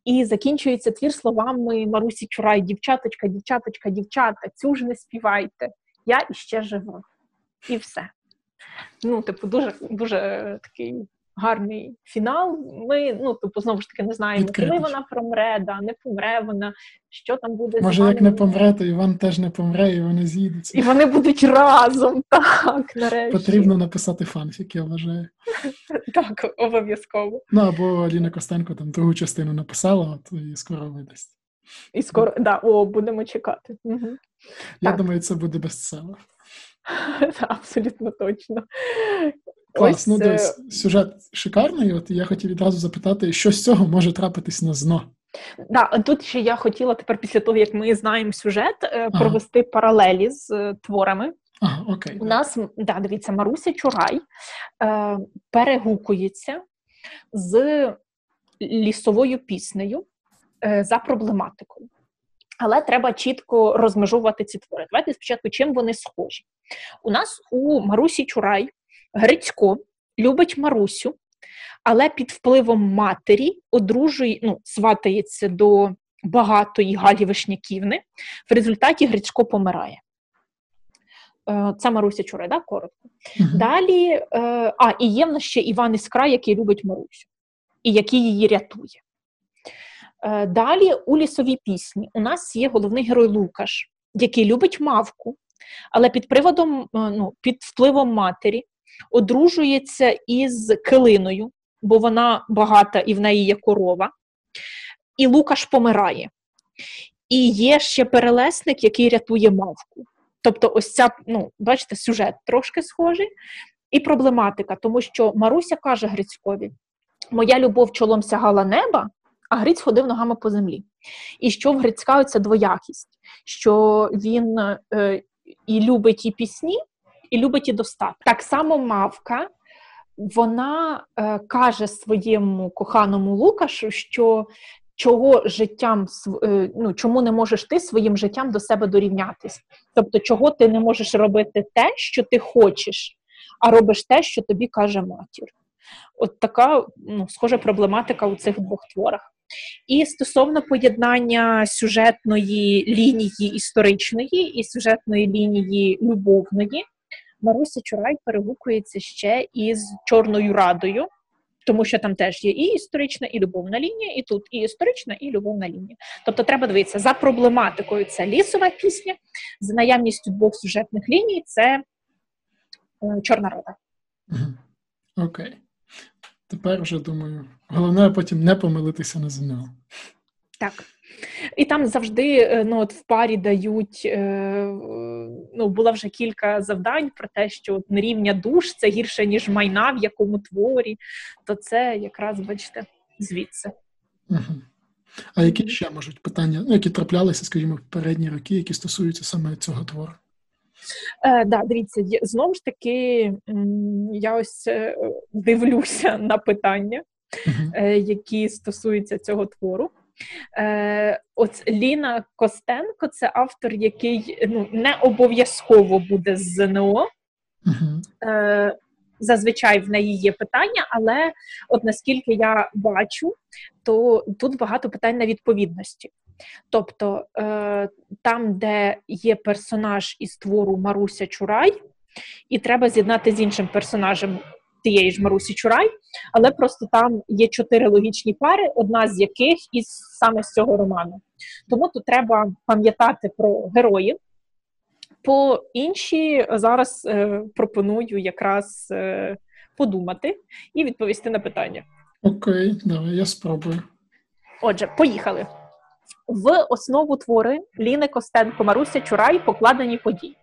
І закінчується твір словами Марусі Чурай: дівчаточка, дівчаточка, дівчата, цю ж не співайте я іще жива. І все. Ну, типу, дуже дуже такий гарний фінал. Ми, ну, типу, знову ж таки, не знаємо, коли вона помре, да, не помре вона, що там буде Може, як не помре, то Іван теж не помре, і вони з'їдуться. І вони будуть разом, так, нарешті. Потрібно написати фанфік, я вважаю. Так, обов'язково. Ну, або Аліна Костенко там другу частину написала, от і скоро видасть. І скоро, да, о, будемо чекати. Угу. Я так. думаю, це буде бестселер. Абсолютно точно. Клас, Ось, ну дивись, сюжет шикарний. От я хотів відразу запитати, що з цього може трапитись на ЗНО. Да, тут ще я хотіла тепер, після того, як ми знаємо сюжет, е, ага. провести паралелі з е, творами. Ага, окей. У нас, да, дивіться, Маруся Чурай е, перегукується з лісовою піснею е, за проблематикою. Але треба чітко розмежувати ці твори. Давайте спочатку, чим вони схожі. У нас у Марусі Чурай Грицько любить Марусю, але під впливом матері одружує, ну, сватається до багатої Галі Вишняківни. В результаті Грицько помирає. Е, це Маруся Чурай, да, коротко. uh Далі, е, а, і є в нас ще Іван Іскра, який любить Марусю, і який її рятує. Е, далі у лісовій пісні у нас є головний герой Лукаш, який любить мавку, але під приводом, ну, під впливом матері одружується із килиною, бо вона багата і в неї є корова, і Лукаш помирає. І є ще перелесник, який рятує мавку. Тобто, ось ця, ну, бачите, сюжет трошки схожий, і проблематика, тому що Маруся каже Грицькові: Моя любов чолом сягала неба, а Гриць ходив ногами по землі. І що в Грицька оця двоякість, що він е, і любить і пісні, і любить і достаток. Так само мавка. Вона е, каже своєму коханому Лукашу, що чого життям е, ну, чому не можеш ти своїм життям до себе дорівнятись? Тобто, чого ти не можеш робити те, що ти хочеш, а робиш те, що тобі каже матір. От така ну, схожа проблематика у цих двох творах. І стосовно поєднання сюжетної лінії історичної і сюжетної лінії любовної, Маруся Чурай перегукується ще із Чорною Радою, тому що там теж є і історична, і любовна лінія, і тут і історична, і любовна лінія. Тобто, треба дивитися за проблематикою це лісова пісня, за наявністю двох сюжетних ліній це е, Чорна Рада. Окей. Okay. Тепер вже думаю, головне потім не помилитися на ЗНО. Так. І там завжди е, ну, от в парі дають, е, ну, було вже кілька завдань про те, що от, рівня душ це гірше, ніж майна в якому творі, то це якраз, бачите, звідси. Угу. А які ще можуть питання, ну, які траплялися, скажімо, в передні роки, які стосуються саме цього твору? Е, да, Дивіться, знову ж таки, я ось дивлюся на питання, uh-huh. які стосуються цього твору. Е, От Ліна Костенко це автор, який ну, не обов'язково буде з ЗНО. Uh-huh. Е, Зазвичай в неї є питання, але от наскільки я бачу, то тут багато питань на відповідності. Тобто е, там, де є персонаж із твору Маруся Чурай, і треба з'єднати з іншим персонажем тієї ж Марусі Чурай, але просто там є чотири логічні пари, одна з яких із саме з цього роману. Тому тут треба пам'ятати про героїв. По інші зараз е, пропоную якраз е, подумати і відповісти на питання. Окей, давай я спробую. Отже, поїхали. В основу твори Ліни Костенко Маруся Чурай покладені події.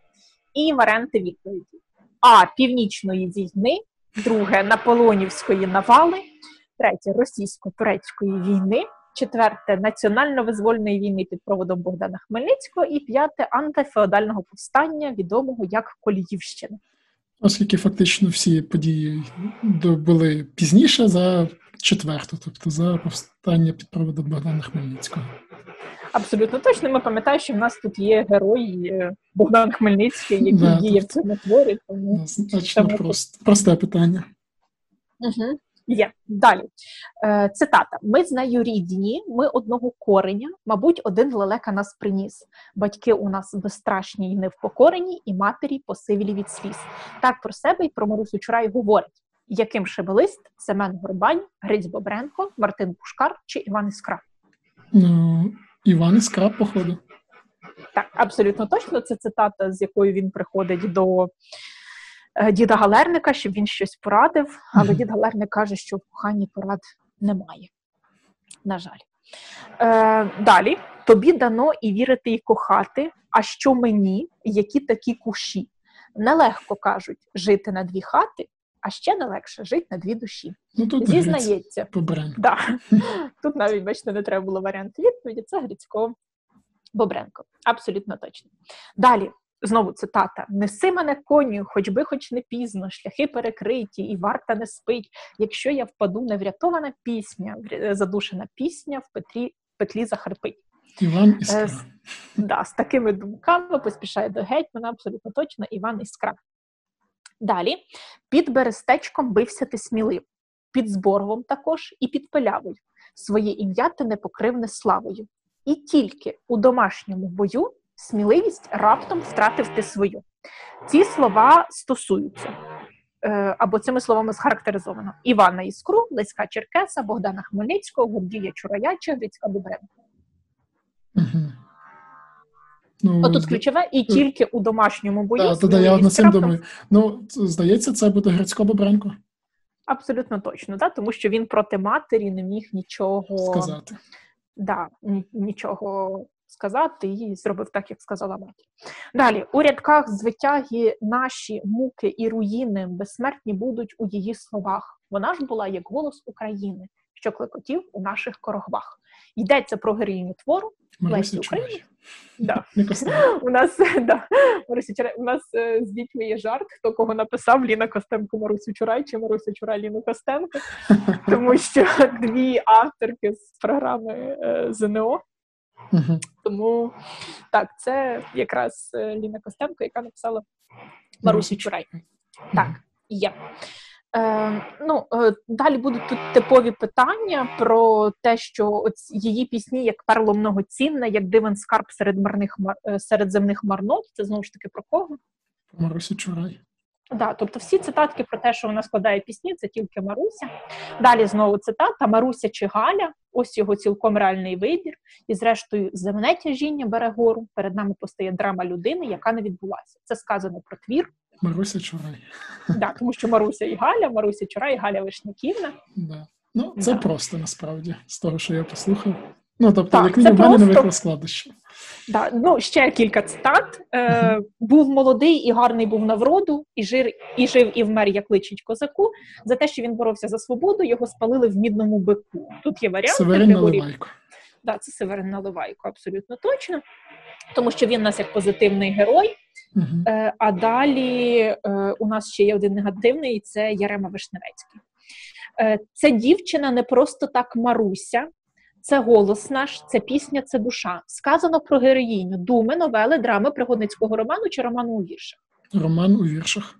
І варіанти відповіді: А. Північної війни, друге Наполонівської навали, третє російсько-турецької війни, четверте національно-визвольної війни під проводом Богдана Хмельницького, і п'яте антифеодального повстання, відомого як Коліївщина. Оскільки фактично всі події були пізніше за четверту, тобто за повстання під проводом Богдана Хмельницького. Абсолютно точно. Ми пам'ятаємо, що в нас тут є герой е, Богдан Хмельницький, який да, діє в цьому творі. Тому Значно прост, просте питання. Угу. Є далі Е, цитата: ми з нею рідні, ми одного кореня, мабуть, один лелека нас приніс. Батьки у нас безстрашні й невпокорені, і матері посивілі від сліз. Так про себе і про Марусю Чурай говорить. Яким Шебелист, Семен Горбань, Гриць Бобренко, Мартин Пушкар чи Іван Іскра? Ну, Іван Іскра, походу. Так, абсолютно точно. Це цитата, з якою він приходить до е, діда Галерника, щоб він щось порадив. Але дід Галерник каже, що в коханні порад немає. На жаль. Е, Далі тобі дано і вірити, і кохати. А що мені, які такі куші? Нелегко кажуть жити на дві хати, а ще не легше жити на дві душі. Ну, тут Зізнається. Да. Тут навіть, бачите, не треба було варіанту відповіді. Це Грицько Бобренко. Абсолютно точно. Далі. Знову цитата: неси мене коню, хоч би хоч не пізно, шляхи перекриті, і варта не спить. Якщо я впаду, неврятована пісня, задушена пісня в петлі, петлі захарпить. Іван Іскра. Е, да, З такими думками поспішає до гетьмана, абсолютно точно Іван Іскра. Далі під берестечком бився ти смілив, під зборгом також і під пилявою. Своє ім'я ти не покрив не славою. І тільки у домашньому бою сміливість раптом втратив ти свою. Ці слова стосуються. Е, або цими словами схарактеризовано Івана Іскру, Леська Черкеса, Богдана Хмельницького, Гордія Чурая чи Грицька Дубренка. Ну, Отут ключове і тільки у домашньому бою. Так, да, я над цим думаю. Ну, здається, це буде Грицько Бобренко. Абсолютно точно, да? тому що він проти матері не міг нічого сказати. Да, Нічого сказати і зробив так, як сказала мати. Далі, у рядках звитяги наші муки і руїни безсмертні будуть у її словах. Вона ж була як голос України, що клекотів у наших корогвах. Йдеться про героїню твору Лесі України. Да. У нас да, у нас е, з дітьми є жарт, хто кого написав Ліна Костенко Марусю Чурай чи Маруся Чурай Ліну Костенко, тому що дві авторки з програми е, ЗНО. Тому так, це якраз е, Ліна Костенко, яка написала Марусю Чурай. Так, є. Е, ну, е, Далі будуть тут типові питання про те, що її пісні як перло многоцінне, як дивен скарб серед марних е, серед земних марнот. Це знову ж таки про кого? Марусі Чурай. Да, тобто всі цитатки про те, що вона складає пісні, це тільки Маруся. Далі знову цитата Маруся чи Галя, ось його цілком реальний вибір. І, зрештою, земне тяжіння бере гору. Перед нами постає драма людини, яка не відбулася. Це сказано про твір. Маруся Чурай. Да, тому що Маруся і Галя, Маруся Чурай, і Галя Вишняківна. Да. Ну, це да. просто насправді, з того, що я послухав. Ну, тобто, так, як мінімум, в мене не виникло складнощі. Да, ну, ще кілька цитат. Е, Був молодий і гарний був на вроду, і жив, і жив, і вмер, як личить козаку. За те, що він боровся за свободу, його спалили в мідному бику. Тут є варіант. Северин Наливайко. Да, це Северин Наливайко, абсолютно точно. Тому що він у нас як позитивний герой. Uh-huh. А далі е, у нас ще є один негативний це Ярема Вишневецький. Е, Це дівчина не просто так Маруся, це голос наш, це пісня, це душа. Сказано про героїню, думи, новели, драми пригодницького роману чи роману у віршах. Роман у віршах. Так,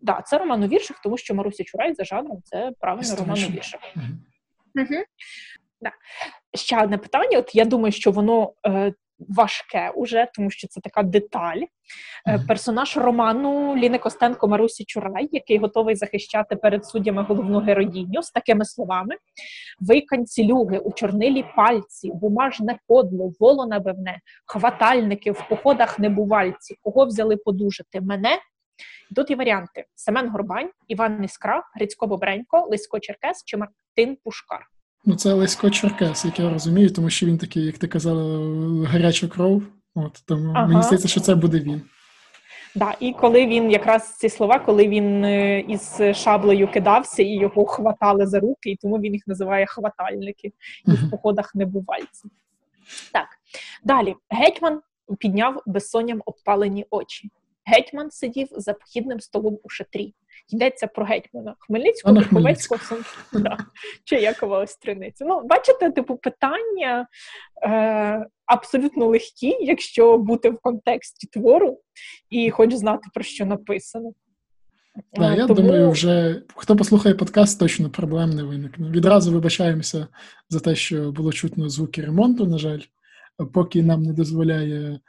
да, це роман у віршах, тому що Маруся Чурай за жанром це правильно роман у віршах. Uh-huh. Угу. Да. Ще одне питання. От я думаю, що воно е, важке уже, тому що це така деталь. Е, персонаж роману Ліни Костенко Марусі Чурай, який готовий захищати перед суддями головну героїню з такими словами: виканці люги у чорнилі пальці, бумажне кодло, воло набивне, хватальники в походах небувальці, кого взяли подужати мене. Тут є варіанти: Семен Горбань, Іван Іскра, Грицько Бобренько, Лисько Черкес чи Мартин Пушкар. Ну, це Лесько Черкес, як я розумію, тому що він такий, як ти казала, гаряча кров. От тому ага. мені здається, що це буде він. Да, і коли він якраз ці слова, коли він е, із шаблею кидався і його хватали за руки, і тому він їх називає хватальники, і в походах небувальці. Так, далі гетьман підняв безсонням обпалені очі. Гетьман сидів за похідним столом у шатрі. Йдеться про гетьмана Хмельницького, Верховецького да, чи Якова Остриницю. Ну, бачите, типу, питання е, абсолютно легкі, якщо бути в контексті твору і хоч знати, про що написано. Да, Я Тому... думаю, вже хто послухає подкаст, точно проблем не виникне. Відразу вибачаємося за те, що було чутно звуки ремонту, на жаль, поки нам не дозволяє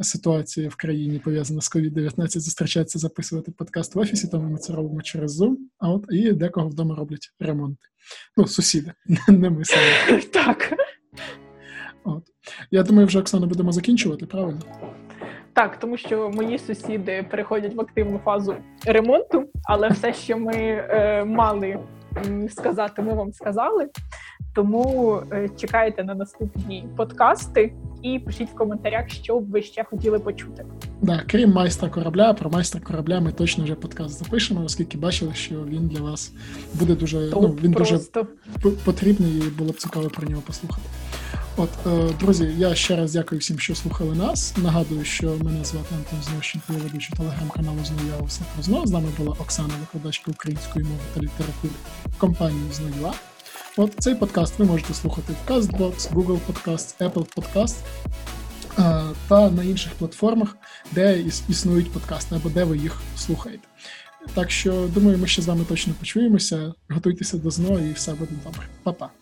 ситуація в країні пов'язана з COVID-19, зустрічається записувати подкаст в офісі, тому ми це робимо через Zoom, а от і декого вдома роблять ремонти. Ну, сусіди, не ми самі. Так. От. Я думаю, вже Оксана будемо закінчувати, правильно? Так, тому що мої сусіди переходять в активну фазу ремонту, але все, що ми е, мали сказати, ми вам сказали. Тому е, чекайте на наступні подкасти і пишіть в коментарях, що б ви ще хотіли почути. Да, крім майстра корабля, про майстра корабля ми точно вже подкаст запишемо, оскільки бачили, що він для вас буде дуже То ну, він просто. дуже потрібний і було б цікаво про нього послухати. От, е, друзі, я ще раз дякую всім, що слухали нас. Нагадую, що мене звати Антон Знощенко, я ведучий телеграм-каналу «Зною все про зно. З нами була Оксана, викладачка української мови та літератури компанії «Зною От цей подкаст ви можете слухати в CastBox, Google Podcast, Apple Podcast е, та на інших платформах, де існують подкасти або де ви їх слухаєте. Так що думаю, ми ще з вами точно почуємося. Готуйтеся до ЗНО і все буде добре. Па-па.